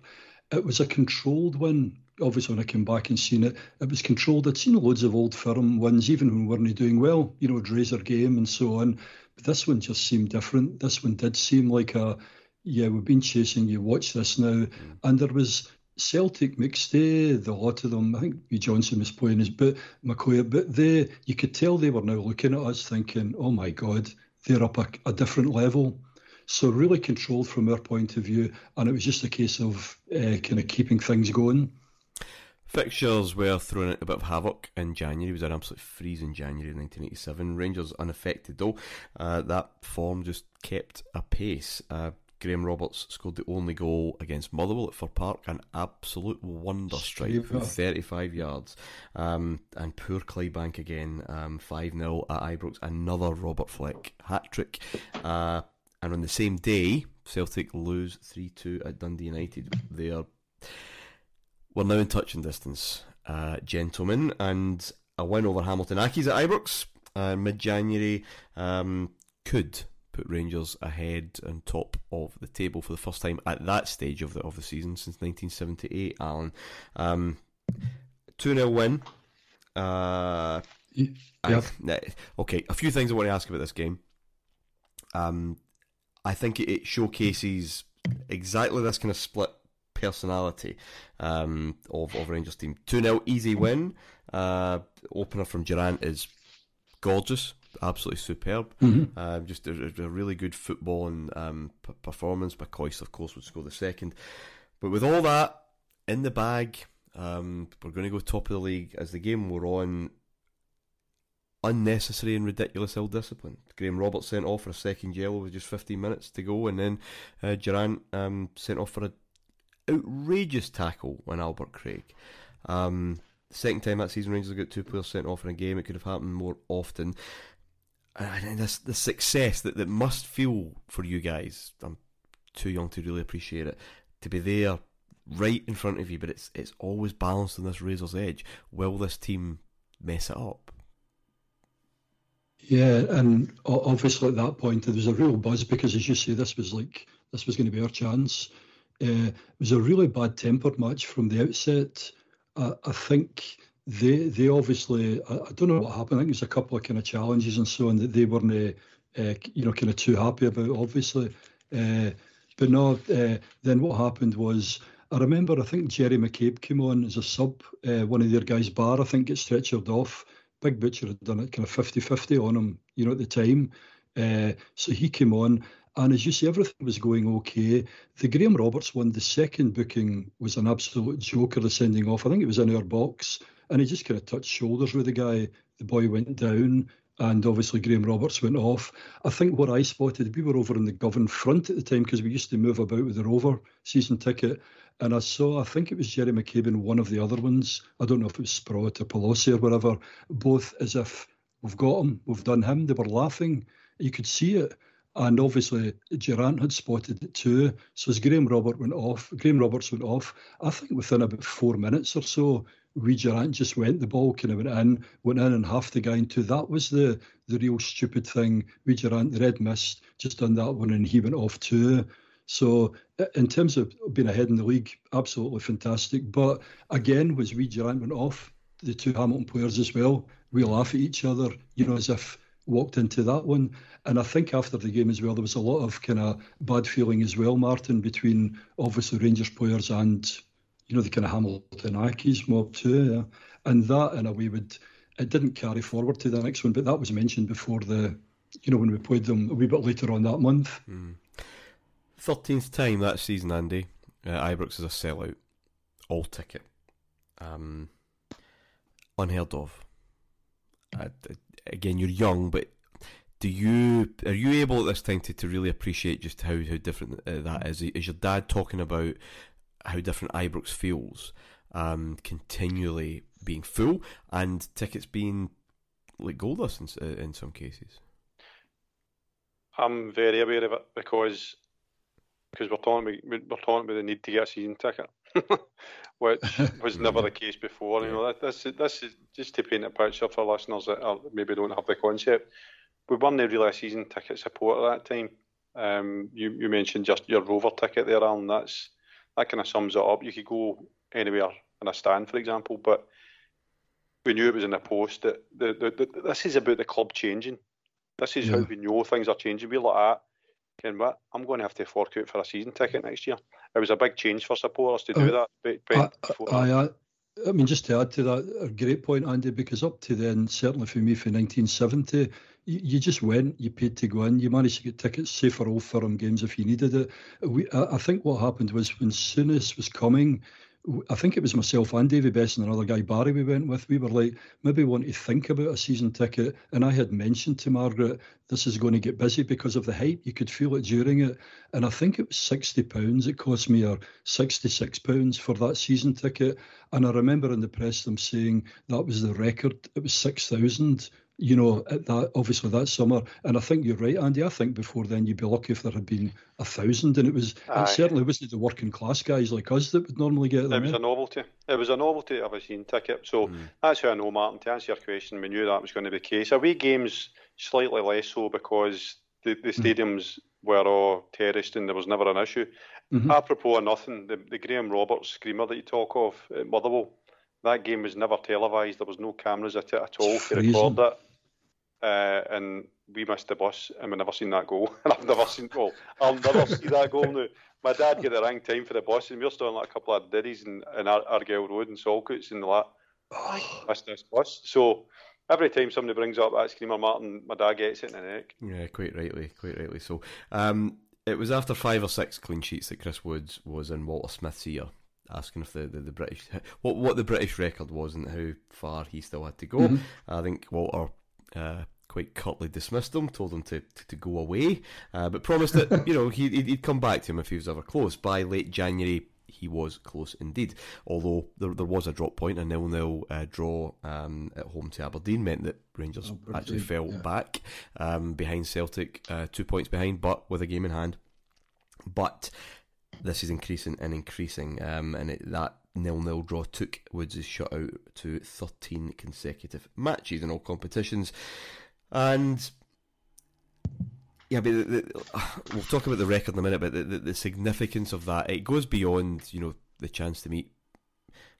It was a controlled win. Obviously, when I came back and seen it, it was controlled. I'd seen loads of old firm wins, even when we weren't doing well, you know, Drazer game and so on. But this one just seemed different. This one did seem like a, yeah, we've been chasing you, watch this now. Mm. And there was Celtic, McStay, the lot of them, I think. Johnston was playing his but McCoy, but they, you could tell they were now looking at us thinking, oh my God, they're up a, a different level. So really controlled from our point of view, and it was just a case of uh, kind of keeping things going. Fixtures were throwing a bit of havoc in January. It was an absolute freeze in January 1987. Rangers unaffected though. Uh, that form just kept a pace. Uh, Graham Roberts scored the only goal against Motherwell at Fir Park, an absolute wonder strike from 35 yards. Um, and poor Clydebank again, um, 5 um, 0 at Ibrox, another Robert Fleck hat trick. Uh, and on the same day, Celtic lose 3 2 at Dundee United. They are. We're now in touching distance, uh, gentlemen, and a win over Hamilton Accies at Ibrox uh, mid January um, could put Rangers ahead and top of the table for the first time at that stage of the of the season since 1978. Alan, um, two 0 win. Uh, Yeah. okay, a few things I want to ask about this game. Um, I think it showcases exactly this kind of split personality um, of, of Rangers team. 2 0 easy win. Uh, opener from Durrant is gorgeous, absolutely superb. Mm-hmm. Uh, just a, a, really good football and um, p- performance. McCoist, of course, would score the second. But with all that in the bag, um, we're going to go top of the league as the game we're on. Unnecessary and ridiculous ill discipline. Graham Roberts sent off for a second yellow with just 15 minutes to go, and then uh, Durrant um, sent off for an outrageous tackle on Albert Craig. Um, second time that season, Rangers got two players sent off in a game. It could have happened more often. And this the success that, that must feel for you guys. I'm too young to really appreciate it. To be there right in front of you, but it's it's always balanced on this razor's edge. Will this team mess it up? Yeah, and obviously at that point there was a real buzz because, as you say, this was like this was going to be our chance. Uh, it was a really bad tempered match from the outset. Uh, I think they they obviously I, I, don't know what happened. I think there's a couple of kind of challenges and so on that they weren't uh, you know kind of too happy about. Obviously, uh, but no. Uh, then what happened was I remember I think Gerry McCabe came on as a sub. Uh, one of their guys, Bar, I think, get stretchered off. Big Butcher had done it kind of 50-50 on him, you know, at the time. Uh, so he came on, and as you see, everything was going okay. The Graham Roberts one, the second booking was an absolute joker, the sending off. I think it was in our box, and he just kind of touched shoulders with the guy. The boy went down, and obviously Graham Roberts went off. I think what I spotted, we were over in the Govan front at the time because we used to move about with the Rover season ticket. And I saw, I think it was Gerry McCabe and one of the other ones. I don't know if it was Sprott or Pelosi or whatever, both as if we've got him, we've done him. They were laughing. You could see it. And obviously, Durrant had spotted it too. So as Graham Robert went off, Graham Roberts went off. I think within about four minutes or so, we Durrant just went. The ball kind of went in, went in, and half the guy into. That was the the real stupid thing. We Durrant, the red mist, just done that one, and he went off too. So in terms of being ahead in the league, absolutely fantastic. But again, was we Durrant went off, the two Hamilton players as well. We laugh at each other, you know, as if walked into that one. And I think after the game as well, there was a lot of kind of bad feeling as well, Martyn, between obviously Rangers players and, you know, the kind of Hamilton Accies mob too. Yeah. And that, in a way, would it didn't carry forward to the next one, but that was mentioned before the, you know, when we played them a wee bit later on that month. Mm. 13th time that season, Andy. Uh, Ibrox is a sellout. All ticket. Um, unheard of. Uh, again, you're young, but do you are you able at this time to, to really appreciate just how, how different uh, that is? Is your dad talking about how different Ibrox feels, um, continually being full and tickets being like gold in, uh, in some cases? I'm very aware of it because because we're talking about, we're talking about the need to get a season ticket, which was never the case before. You know, that, this this is just to paint a picture for listeners that are, maybe don't have the concept. We weren't really a season ticket supporter at that time. Um, you you mentioned just your Rover ticket there, Alan. That's that kind of sums it up. You could go anywhere in a stand, for example, but we knew it was in the post that the, the, the, this is about the club changing. This is yeah. how we know things are changing. We're like that saying, "What? I'm going to have to fork out for a season ticket next year." It was a big change for supporters to do uh, that. I, I, I, I, mean, just to add to that, a great point, Andy, because up to then, certainly for me, for 1970, you, you just went, you paid to go in, you managed to get tickets, say for all Firm games if you needed it. We, I, I think what happened was when Souness was coming, I think it was myself and Davy Best and another guy, Barry, we went with. We were like, maybe want to think about a season ticket. And I had mentioned to Margaret, this is going to get busy because of the hype. You could feel it during it. And I think it was £60 it cost me, or £66 for that season ticket. And I remember in the press them saying that was the record. It was 6000 you know, at that obviously that summer. And I think you're right, Andy. I think before then you'd be lucky if there had been a thousand, and it was it certainly wasn't the working class guys like us that would normally get them. It was in. a novelty. It was a novelty of a season ticket. So mm. that's how I know, Martyn. To answer your question, we knew that was going to be the case. Away games slightly less so because the, the mm. stadiums mm. were all terraced and there was never an issue. Mm-hmm. Apropos of nothing, the, the Graham Roberts screamer that you talk of at Motherwell that game was never televised. There was no cameras at it at all to record it. Uh, and we missed the bus and we never seen that goal. And I've never seen, well, I'll never see that goal now. My dad get the wrong time for the bus and we are still on like a couple of diddies in, in Ar- Argyle Road and Saltcoats and the like. Oh. Missed this bus. So every time somebody brings up that Screamer Martyn, my dad gets it in the neck. Yeah, quite rightly, quite rightly. So um, it was after five or six clean sheets that Chris Woods was in Walter Smith's ear asking if the, the, the, British what what the British record was and how far he still had to go. Mm-hmm. I think Walter uh, quite curtly dismissed him, told him to, to, to go away, uh, but promised that you know he, he'd come back to him if he was ever close. By late January, he was close indeed. Although there, there was a drop point, a nil nil uh, draw um, at home to Aberdeen meant that Rangers oh, actually fell yeah. back um, behind Celtic, uh, two points behind, but with a game in hand. But this is increasing and increasing, um, and it, that nil-nil draw took Woods' shutout to 13 consecutive matches in all competitions. And yeah, but the, the, we'll talk about the record in a minute, but the, the, significance of that, it goes beyond, you know, the chance to meet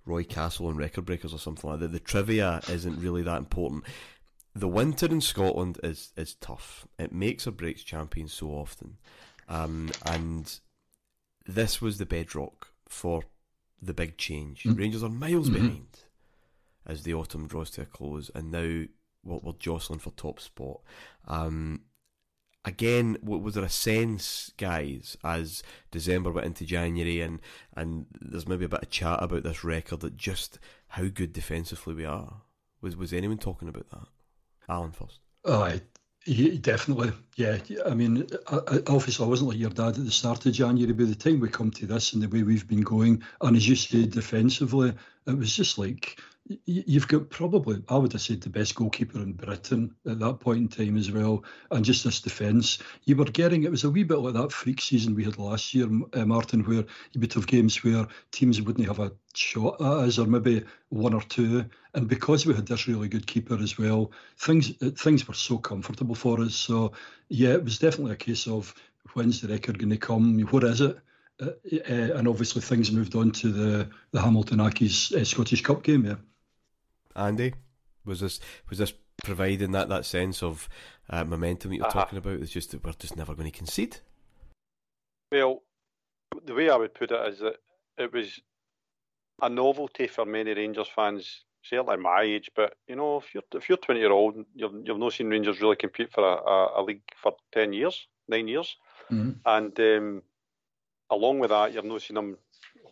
Roy Castle and record breakers or something like that. The trivia isn't really that important. The winter in Scotland is, is tough. It makes or breaks champions so often. Um, and this was the bedrock for the big change. Mm. Rangers are miles mm-hmm. behind as the autumn draws to a close, and now what we're jostling for top spot. Um, again, was there a sense, guys, as December went into January, and and there's maybe a bit of chat about this record that just how good defensively we are? Was was anyone talking about that? Alan first. Oh, yeah, definitely. Yeah, I mean, uh, uh, obviously, I wasn't like your dad at the start of January. By the time we come to this and the way we've been going, and as you said, defensively, it was just like you've got probably, I would have said, the best goalkeeper in Britain at that point in time as well. And just this defence, you were getting, it was a wee bit like that freak season we had last year, uh, Martyn, where you would have games where teams wouldn't have a shot at us, or maybe one or two. And because we had this really good keeper as well, things things were so comfortable for us. So, yeah, it was definitely a case of when's the record going to come? What is it? Uh, uh, and obviously things moved on to the the Hamilton Accies uh, Scottish Cup game. Yeah. Andy, was this was this providing that, that sense of uh, momentum that you're uh-huh. talking about? It's just that we're just never going to concede. Well, the way I would put it is that it was a novelty for many Rangers fans, certainly my age. But you know, if you're if you're 20 year old, you've you've not seen Rangers really compete for a, a, a league for 10 years, nine years, mm-hmm. and um, along with that, you've not seen them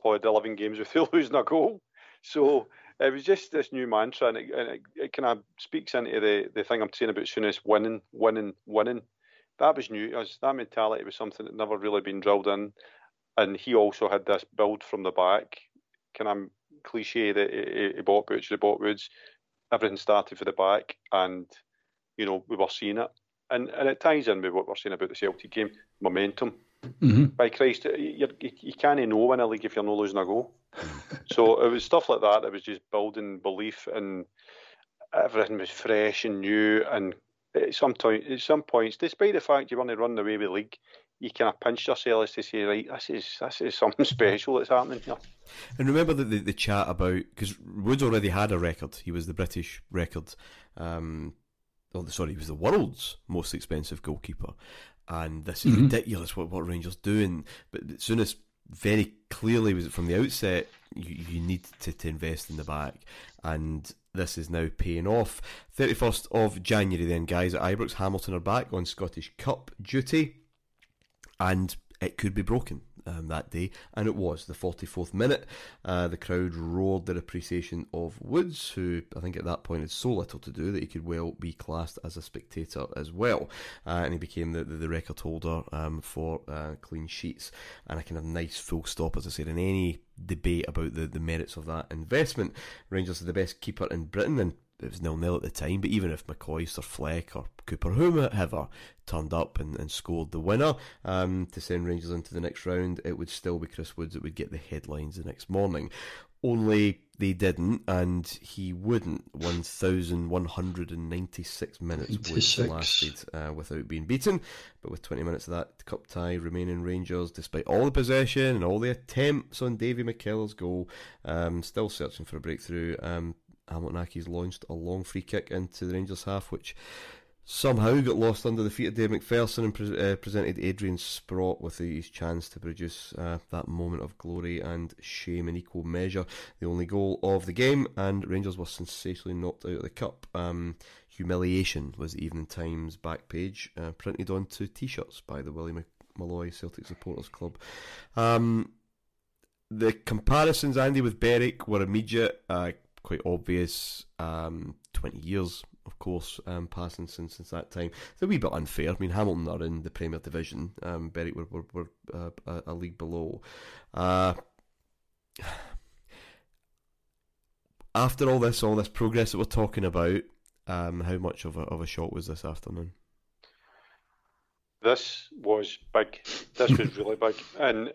played 11 games without losing a goal. So it was just this new mantra, and it, and it, it kind of speaks into the, the thing I'm saying about Souness winning, winning, winning. That was new. Was, that mentality was something that never really been drilled in. And he also had this build from the back, kind of cliche that he, he bought Butch, he bought Woods. Everything started for the back, and you know we were seeing it, and and it ties in with what we're saying about the Celtic game, momentum. Mm-hmm. By Christ, you, you, you can't know when a league if you're not losing a goal. so it was stuff like that that was just building belief and everything was fresh and new. And at some, time, at some points, despite the fact you want to run away with the league, you kind of pinch yourselves to say, right, this is this is something special that's happening here. And remember the, the, the chat about because Woods already had a record. He was the British record. Um, oh, sorry, he was the world's most expensive goalkeeper. And this is mm-hmm. ridiculous what, what Rangers doing. But as soon as very clearly was it from the outset you, you need to, to invest in the back and this is now paying off 31st of January then guys at Ibrox Hamilton are back on Scottish Cup duty and it could be broken um, that day, and it was the 44th minute. Uh, the crowd roared their appreciation of Woods, who I think at that point had so little to do that he could well be classed as a spectator as well, uh, and he became the, the, the record holder um, for uh, clean sheets and a kind of nice full stop, as I said, in any debate about the, the merits of that investment. Rangers are the best keeper in Britain, and it was nil nil at the time. But even if McCoist or Fleck or Cooper whomever turned up and, and scored the winner um, to send Rangers into the next round, it would still be Chris Woods that would get the headlines the next morning. Only they didn't, and he wouldn't. 1,196 minutes Woods lasted uh, without being beaten. But with 20 minutes of that cup tie remaining, Rangers, despite all the possession and all the attempts on Davy McKellar's goal, um, still searching for a breakthrough. Um, Hamilton Accies launched a long free kick into the Rangers half, which somehow got lost under the feet of Dave McPherson and pre- uh, presented Adrian Sprott with his chance to produce uh, that moment of glory and shame in equal measure. The only goal of the game, and Rangers were sensationally knocked out of the cup. Um, humiliation was the Evening Times back page, uh, printed onto T-shirts by the Willie Maley Celtic Supporters Club. Um, the comparisons, Andy, with Berwick were immediate, uh, quite obvious. Um, Twenty years of course, um, passing since since that time. It's a wee bit unfair. I mean, Hamilton are in the Premier Division. Um, Berwick were, were, were uh, a, league below. Uh, after all this, all this progress that we're talking about, um, how much of a of a shock was this afternoon? This was big. This was really big, and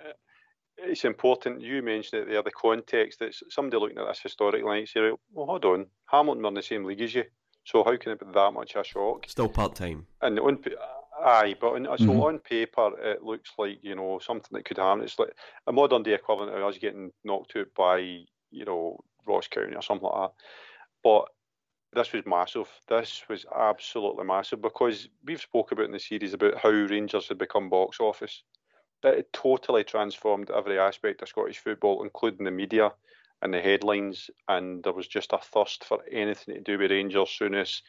it's important. You mentioned it there, the context. That somebody looking at this historically and say, "Well, hold on, Hamilton are in the same league as you." So how can it be that much a shock? Still part time. And on, aye, but on, mm-hmm. so on paper it looks like you know something that could happen. It's like a modern day equivalent of us getting knocked out by you know Ross County or something like that. But this was massive. This was absolutely massive because we've spoke about in the series about how Rangers had become box office. It totally transformed every aspect of Scottish football, including the media and the headlines, and there was just a thirst for anything to do with Rangers Souness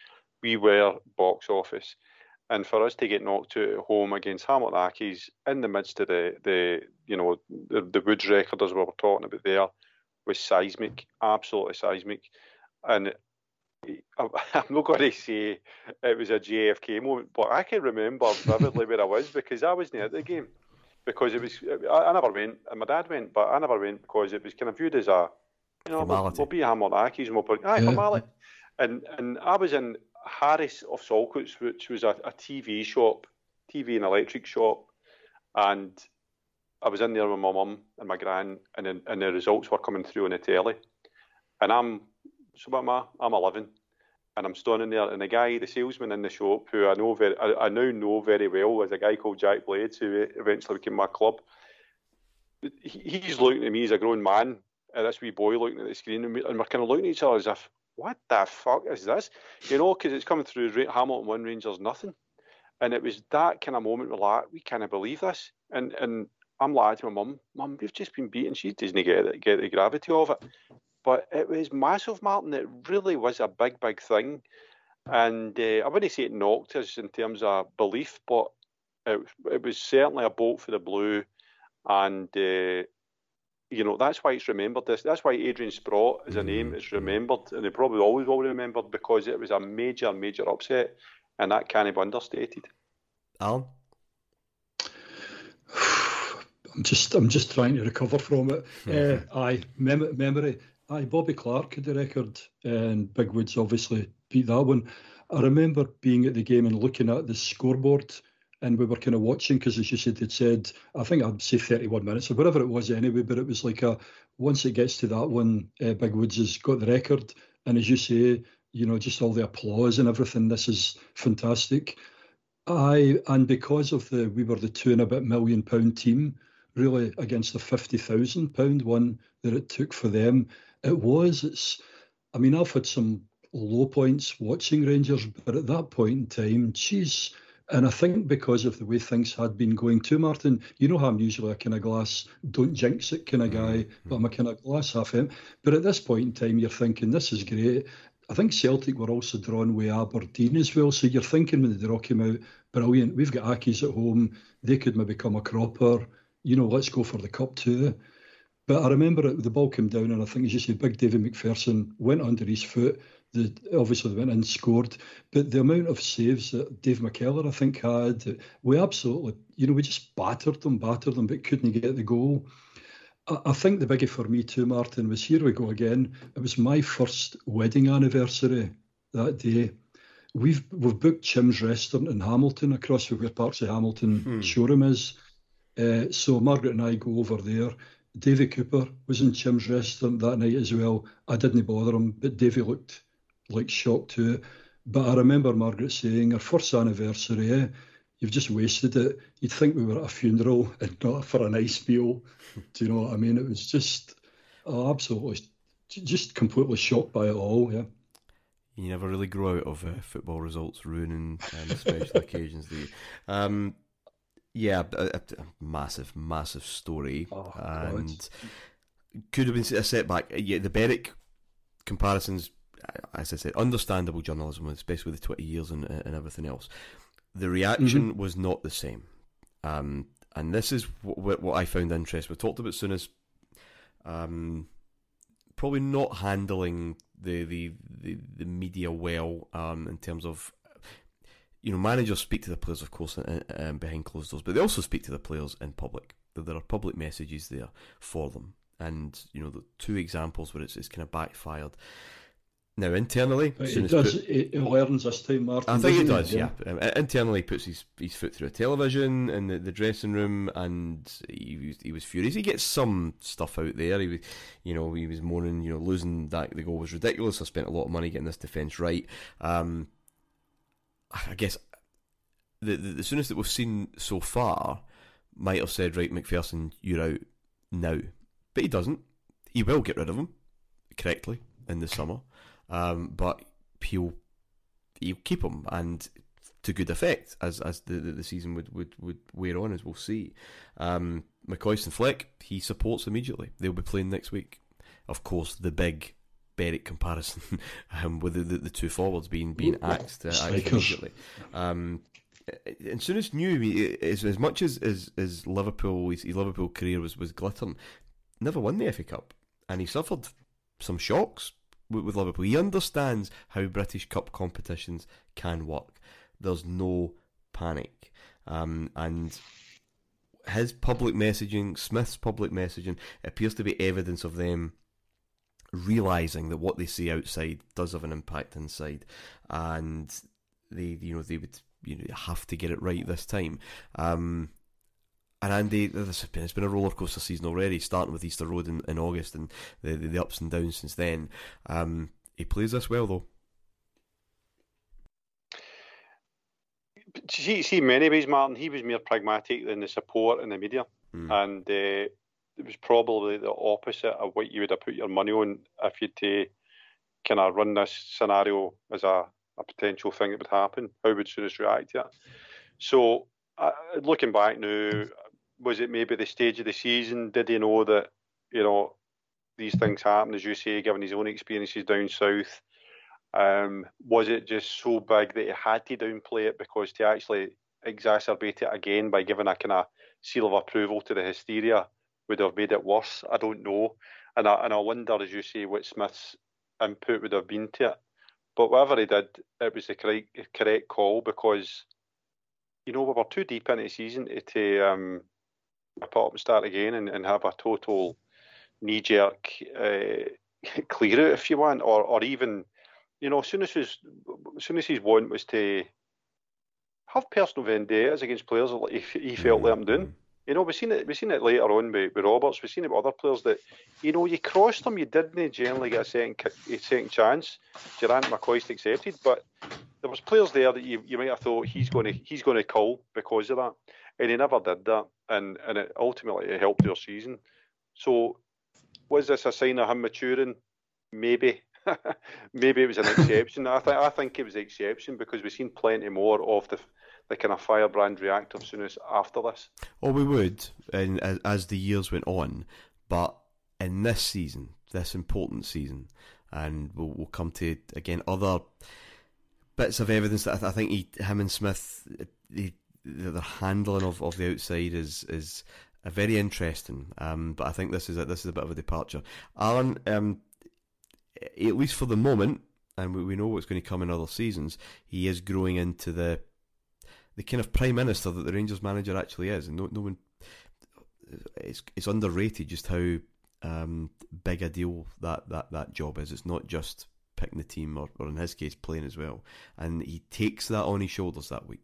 we were box office. And for us to get knocked out at home against Hamilton Accies in the midst of the, the you know the, the Woods record as we were talking about there was seismic, absolutely seismic. And I'm not going to say it was a JFK moment, but I can remember vividly where I was because I wasn't at the game because it was. I, I, never went, and my dad went, but I never went because it was kind of viewed as a, you know, we'll, we'll, be Hamilton Accies and we'll put, aye, yeah. formality. And and I was in Harris of Saltcoats, which was a, a TV shop, TV and electric shop, and I was in there with my mum and my gran, and then, and the results were coming through on the telly, and I'm so what am I? I'm 11 and I'm standing there, and the guy, the salesman in the shop, who I know very, I, I now know very well, was a guy called Jack Blades, who eventually became my club. He, he's looking at me as a grown man, and this wee boy looking at the screen, and, we're kind of looking at each other as if, what the fuck is this? You know, because it's coming through Hamilton one Rangers nothing, and it was that kind of moment where like we can't believe this, and and I'm lying to my mum, mum, we've just been beaten. She doesn't get get the gravity of it. But it was massive, Martyn. It really was a big, big thing. And uh, I wouldn't say it knocked us in terms of belief, but it, it was certainly a bolt for the blue. And, uh, you know, that's why it's remembered. This. That's why Adrian Sprott is a name is remembered. And they probably always will be remembered because it was a major, major upset. And that can't be understated. Alan? I'm just I'm just trying to recover from it. Uh, aye, mem- memory. Aye, Bobby Clark had the record, and Big Woods obviously beat that one. I remember being at the game and looking at the scoreboard, and we were kind of watching because, as you said, they'd said, I think I'd say 31 minutes or whatever it was anyway, but it was like a once it gets to that one, uh, Big Woods has got the record, and as you say, you know, just all the applause and everything. This is fantastic. I and because of the we were the two and a bit million pound team, really against the fifty thousand pound one that it took for them it was. It's. I mean, I've had some low points watching Rangers, but at that point in time, geez. And I think because of the way things had been going too, Martyn, you know how I'm usually a kind of glass, don't jinx it kind of guy, mm-hmm. but I'm a kind of glass half empty. But at this point in time, you're thinking, this is great. I think Celtic were also drawn with Aberdeen as well. So you're thinking when the draw came out, brilliant. We've got Accies at home. They could maybe come a cropper. You know, let's go for the cup too. But I remember it, the ball came down, and I think, as you say, big David McPherson went under his foot. The, obviously, they went and scored. But the amount of saves that Dave McKellar, I think, had, we absolutely, you know, we just battered them, battered them, but couldn't get the goal. I, I think the biggie for me too, Martyn, was here we go again. It was my first wedding anniversary that day. We've we've booked Chim's restaurant in Hamilton across where parts of Hamilton hmm. showroom is. Uh, so Margaret and I go over there. Davy Cooper was in Chim's restaurant that night as well. I didn't bother him, but Davy looked like shocked too. But I remember Margaret saying, "Our first anniversary, eh? You've just wasted it. You'd think we were at a funeral and not for a nice meal. Do you know what I mean? It was just oh, absolutely, just completely shocked by it all. Yeah." You never really grow out of uh, football results ruining um, special occasions, do you? Um, yeah, a, a, massive, massive story, oh, and God. could have been a setback. Yeah, the Berwick comparisons, as I said, understandable journalism, especially with the twenty years and, and everything else. The reaction mm-hmm. was not the same, um, and this is what, what, I found interesting. We talked about Souness, um, probably not handling the the the, the media well um, in terms of you know managers speak to the players of course um, behind closed doors, but they also speak to the players in public. There are public messages there for them, and you know the two examples where it's, it's kind of backfired. Now internally, it does. Put, it, learns this time, Martyn. I think it does. Yeah. yeah. Um, internally, puts his his foot through a television in the, the dressing room, and he was, he was furious. He gets some stuff out there. He was, you know, he was moaning. You know, losing that the goal was ridiculous. I spent a lot of money getting this defence right. Um, I guess the, the the Souness that we've seen so far might have said, right, McPherson, you're out now, but he doesn't. He will get rid of him correctly in the summer. Um, but he'll he'll keep him and to good effect as as the, the, season would, would, would wear on as we'll see. Um, and Fleck he supports immediately. They'll be playing next week. Of course, the big Berwick comparison um, with the, the, the, two forwards being being axed, uh, axed immediately. Um, and Souness knew as, as much as, as, as Liverpool his, his Liverpool career was, was glittering, never won the FA Cup, and he suffered some shocks with, with Liverpool. He understands how British Cup competitions can work. There's no panic. Um, and his public messaging, Smith's public messaging, appears to be evidence of them realizing that what they see outside does have an impact inside, and they, you know, they would you know have to get it right this time. Um, and Andy, this has been, it's been a roller coaster season already, starting with Easter Road in, in August and the, the, the ups and downs since then. Um, he plays this well though. See, see, many ways, Martyn, he was more pragmatic than the support in the media, mm. and uh, it was probably the opposite of what you would have put your money on if you'd uh, kind of run this scenario as a, a potential thing that would happen. How would Souness react to it? So, uh, looking back now, was it maybe the stage of the season? Did he know that you know these things happen, as you say, given his own experiences down south? Um, was it just so big that he had to downplay it because to actually exacerbate it again by giving a kind of seal of approval to the hysteria would have made it worse? I don't know, and I and I wonder, as you say, what Smith's input would have been to it. But whatever he did, it was the correct correct call because you know we were too deep into the season to um, pop and start again and, and have a total knee jerk uh, clear out if you want, or or even you know, as soon as his as soon as his want was to have personal vendettas against players that he, he felt doing. You know, we've seen it. We've seen it later on with, with Roberts. We've seen it with other players that, you know, you crossed them, you didn't generally get a second a second chance. Durrant McCoist accepted, but there was players there that you, you might have thought he's going to he's going to call because of that and he never did that, and and it ultimately it helped their season. So, was this a sign of him maturing? Maybe, maybe it was an exception. I think I think it was an exception because we've seen plenty more of the the kind of firebrand reactor Souness after this. Oh, we would, and as, as the years went on, but in this season, this important season, and we'll, we'll come to again other bits of evidence that I, th- I think he, him and Smith, they the handling of, of the outside is is very interesting. Um, but I think this is a, this is a bit of a departure. Alan, um, at least for the moment, and we, we know what's going to come in other seasons, he is growing into the the kind of prime minister that the Rangers manager actually is, and no, no one it's it's underrated just how um, big a deal that, that, that job is. It's not just picking the team, or, or in his case, playing as well. And he takes that on his shoulders that week.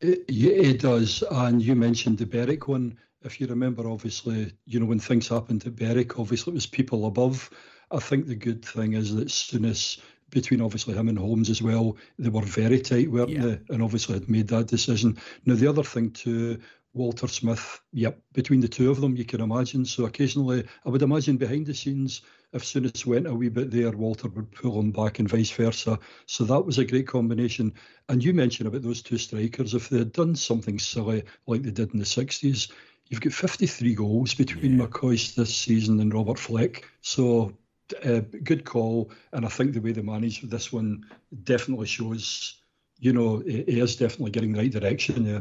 It, it does. And you mentioned the Berwick one. If you remember, obviously, you know, when things happened at Berwick, obviously it was people above. I think the good thing is that Souness, between obviously him and Holmes as well, they were very tight, weren't yeah. they? And obviously had made that decision. Now, the other thing too, Walter Smith, yep, between the two of them, you can imagine. So occasionally, I would imagine behind the scenes, if Souness went a wee bit there, Walter would pull him back and vice versa. So that was a great combination. And you mentioned about those two strikers. If they had done something silly like they did in the 60s, you've got 53 goals between yeah. This season and Robert Fleck. So uh, good call. And I think the way they managed this one definitely shows, you know, it, it is definitely getting the right direction. Yeah.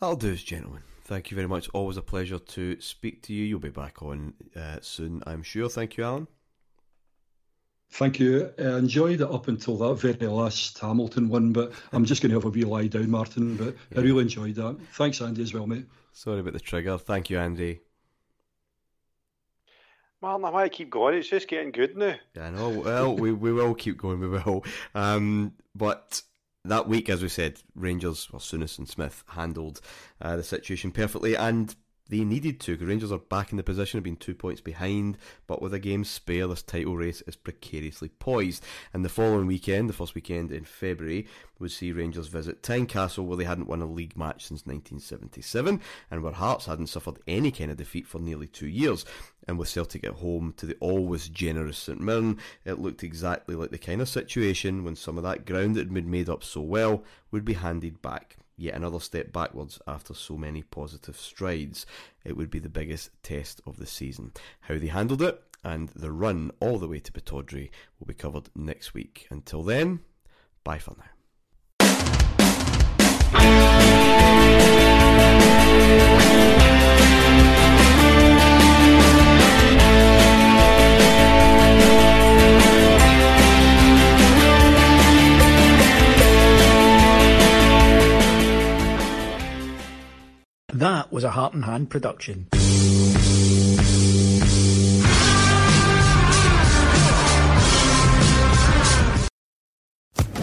That'll do us, gentlemen. Thank you very much. Always a pleasure to speak to you. You'll be back on uh, soon, I'm sure. Thank you, Alan. Thank you. I enjoyed it up until that very last Hamilton one, but I'm just going to have a wee lie down, Martyn. But yeah. I really enjoyed that. Thanks, Andy, as well, mate. Sorry about the trigger. Thank you, Andy. Martyn, I might keep going. It's just getting good now. Yeah, I know. Well, we, we will keep going. We will. Um, but that week, as we said, Rangers, well, Souness and Smith handled uh, the situation perfectly, and they needed to. Because Rangers are back in the position of being two points behind, but with a game spare, this title race is precariously poised. And the following weekend, the first weekend in February, would see Rangers visit Tynecastle, where they hadn't won a league match since 1977, and where Hearts hadn't suffered any kind of defeat for nearly two years. And with Celtic at home to the always generous St Mirren, it looked exactly like the kind of situation when some of that ground that had been made up so well would be handed back. Yet another step backwards after so many positive strides. It would be the biggest test of the season. How they handled it and the run all the way to Pittodrie will be covered next week. Until then, bye for now. That was a Heart and Hand production.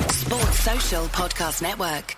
Sports Social Podcast Network.